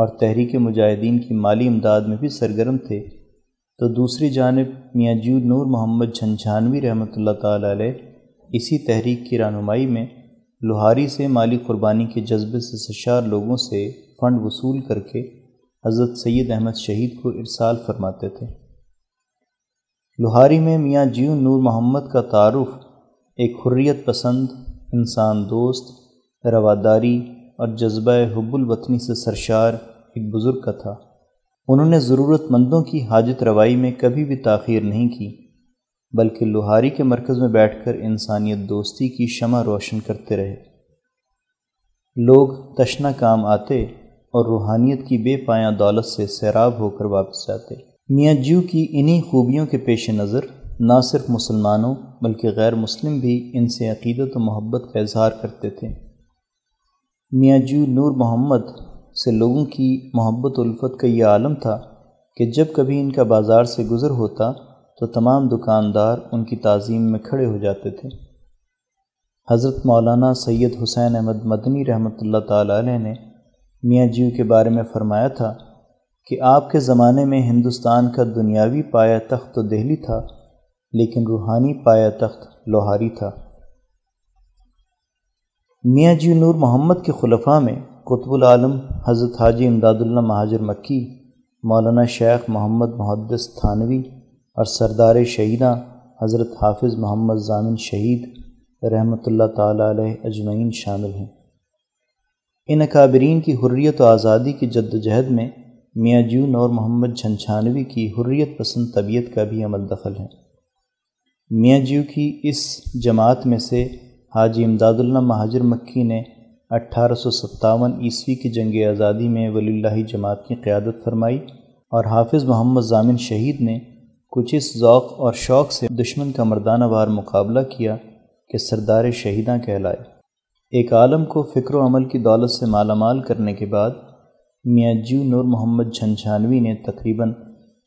اور تحریک مجاہدین کی مالی امداد میں بھی سرگرم تھے۔ تو دوسری جانب میاں جیو نور محمد جھنجھانوی رحمۃ اللہ تعالیٰ علیہ اسی تحریک کی رہنمائی میں لوہاری سے مالی قربانی کے جذبے سے سشار لوگوں سے فنڈ وصول کر کے حضرت سید احمد شہید کو ارسال فرماتے تھے۔ لوہاری میں میاں جیو نور محمد کا تعارف ایک حریت پسند، انسان دوست، رواداری اور جذبہ حب الوطنی سے سرشار ایک بزرگ کا تھا۔ انہوں نے ضرورت مندوں کی حاجت روائی میں کبھی بھی تاخیر نہیں کی، بلکہ لوہاری کے مرکز میں بیٹھ کر انسانیت دوستی کی شمع روشن کرتے رہے۔ لوگ تشنا کام آتے اور روحانیت کی بے پایاں دولت سے سیراب ہو کر واپس جاتے۔ میاں جیو کی انہی خوبیوں کے پیش نظر نہ صرف مسلمانوں بلکہ غیر مسلم بھی ان سے عقیدت و محبت کا اظہار کرتے تھے۔ میاں جیو نور محمد سے لوگوں کی محبت و الفت کا یہ عالم تھا کہ جب کبھی ان کا بازار سے گزر ہوتا تو تمام دکاندار ان کی تعظیم میں کھڑے ہو جاتے تھے۔ حضرت مولانا سید حسین احمد مدنی رحمۃ اللہ تعالی علیہ نے میاں جیو کے بارے میں فرمایا تھا کہ آپ کے زمانے میں ہندوستان کا دنیاوی پایا تخت تو دہلی تھا، لیکن روحانی پایا تخت لوہاری تھا۔ میاں جیو نور محمد کے خلفاء میں قطب العالم حضرت حاجی امداد اللہ مہاجر مکی، مولانا شیخ محمد محدث تھانوی اور سردار شہیدہ حضرت حافظ محمد ضامن شہید رحمۃ اللہ تعالیٰ علیہ اجمعین شامل ہیں۔ ان اکابرین کی حریت و آزادی کی جد و جہد میں میاں جون اور محمد جھنچھانوی کی حریت پسند طبیعت کا بھی عمل دخل ہے۔ میاں جیو کی اس جماعت میں سے حاجی امداد اللہ مہاجر مکی نے اٹھارہ سو ستاون عیسوی کی جنگ آزادی میں ولی اللہ جماعت کی قیادت فرمائی اور حافظ محمد ضامن شہید نے کچھ اس ذوق اور شوق سے دشمن کا مردانہ وار مقابلہ کیا کہ سردار شہیداں کہلائے۔ ایک عالم کو فکر و عمل کی دولت سے مالا مال کرنے کے بعد میاں جیو نور محمد جھنجھانوی نے تقریباً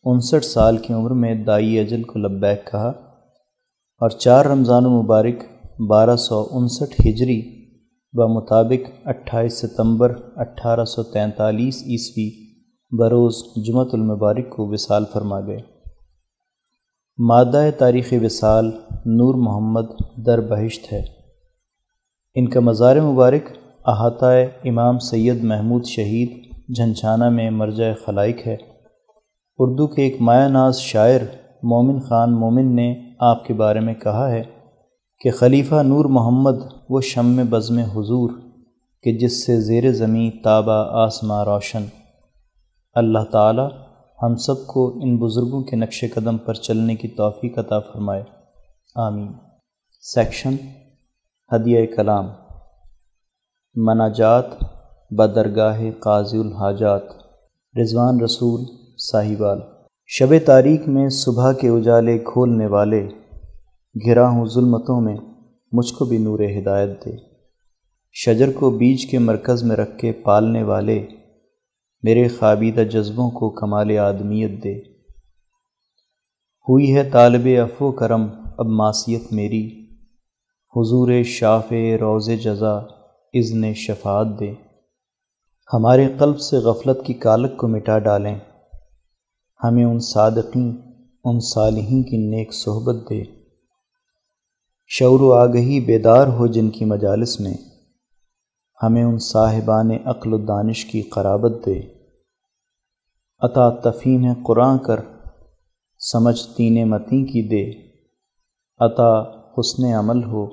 انسٹھ سال کی عمر میں دائی اجل کو لبیک کہا اور چار رمضان و مبارک بارہ سو انسٹھ ہجری بمطابق اٹھائیس ستمبر اٹھارہ سو تینتالیس عیسوی بروز جمعۃ المبارک کو وصال فرما گئے۔ مادہ تاریخ وصال نور محمد در بہشت ہے۔ ان کا مزار مبارک احاطہ امام سید محمود شہید جھنچھانہ میں مرجع خلائق ہے۔ اردو کے ایک مایہ ناز شاعر مومن خان مومن نے آپ کے بارے میں کہا ہے کہ خلیفہ نور محمد وہ شم بزم حضور کہ جس سے زیر زمیں تابہ آسماں روشن۔ اللہ تعالی ہم سب کو ان بزرگوں کے نقش قدم پر چلنے کی توفیق عطا فرمائے۔ آمین۔ سیکشن ہدیہ کلام۔ مناجات بدرگاہ قاضی الحاجات۔ رضوان رسول صاحبال شب تاریخ میں صبح کے اجالے کھولنے والے گھرا ہوں ظلمتوں میں، مجھ کو بھی نور ہدایت دے۔ شجر کو بیج کے مرکز میں رکھ کے پالنے والے میرے خوابیدہ جذبوں کو کمال آدمیت دے۔ ہوئی ہے طالب افو کرم، اب معصیت میری۔ حضور شاف روز جزا اذن شفاعت دے۔ ہمارے قلب سے غفلت کی کالک کو مٹا ڈالیں۔ ہمیں ان صادقین، ان صالحین کی نیک صحبت دے۔ شعور و آگہی بیدار ہو جن کی مجالس میں، ہمیں ان صاحبان عقل و دانش کی قرابت دے۔ عطا تفین قرآن کر، سمجھ تین متیں کی دے۔ عطا حسن عمل ہو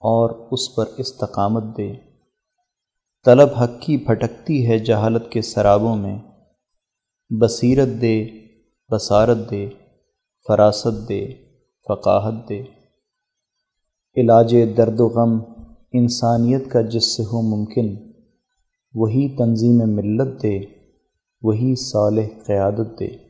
اور اس پر استقامت دے۔ طلب حق کی بھٹکتی ہے جہالت کے سرابوں میں۔ بصیرت دے، بصارت دے، فراست دے، فقاہت دے۔ علاج درد و غم انسانیت کا جس سے ہو ممکن، وہی تنظیم ملت دے، وہی صالح قیادت دے۔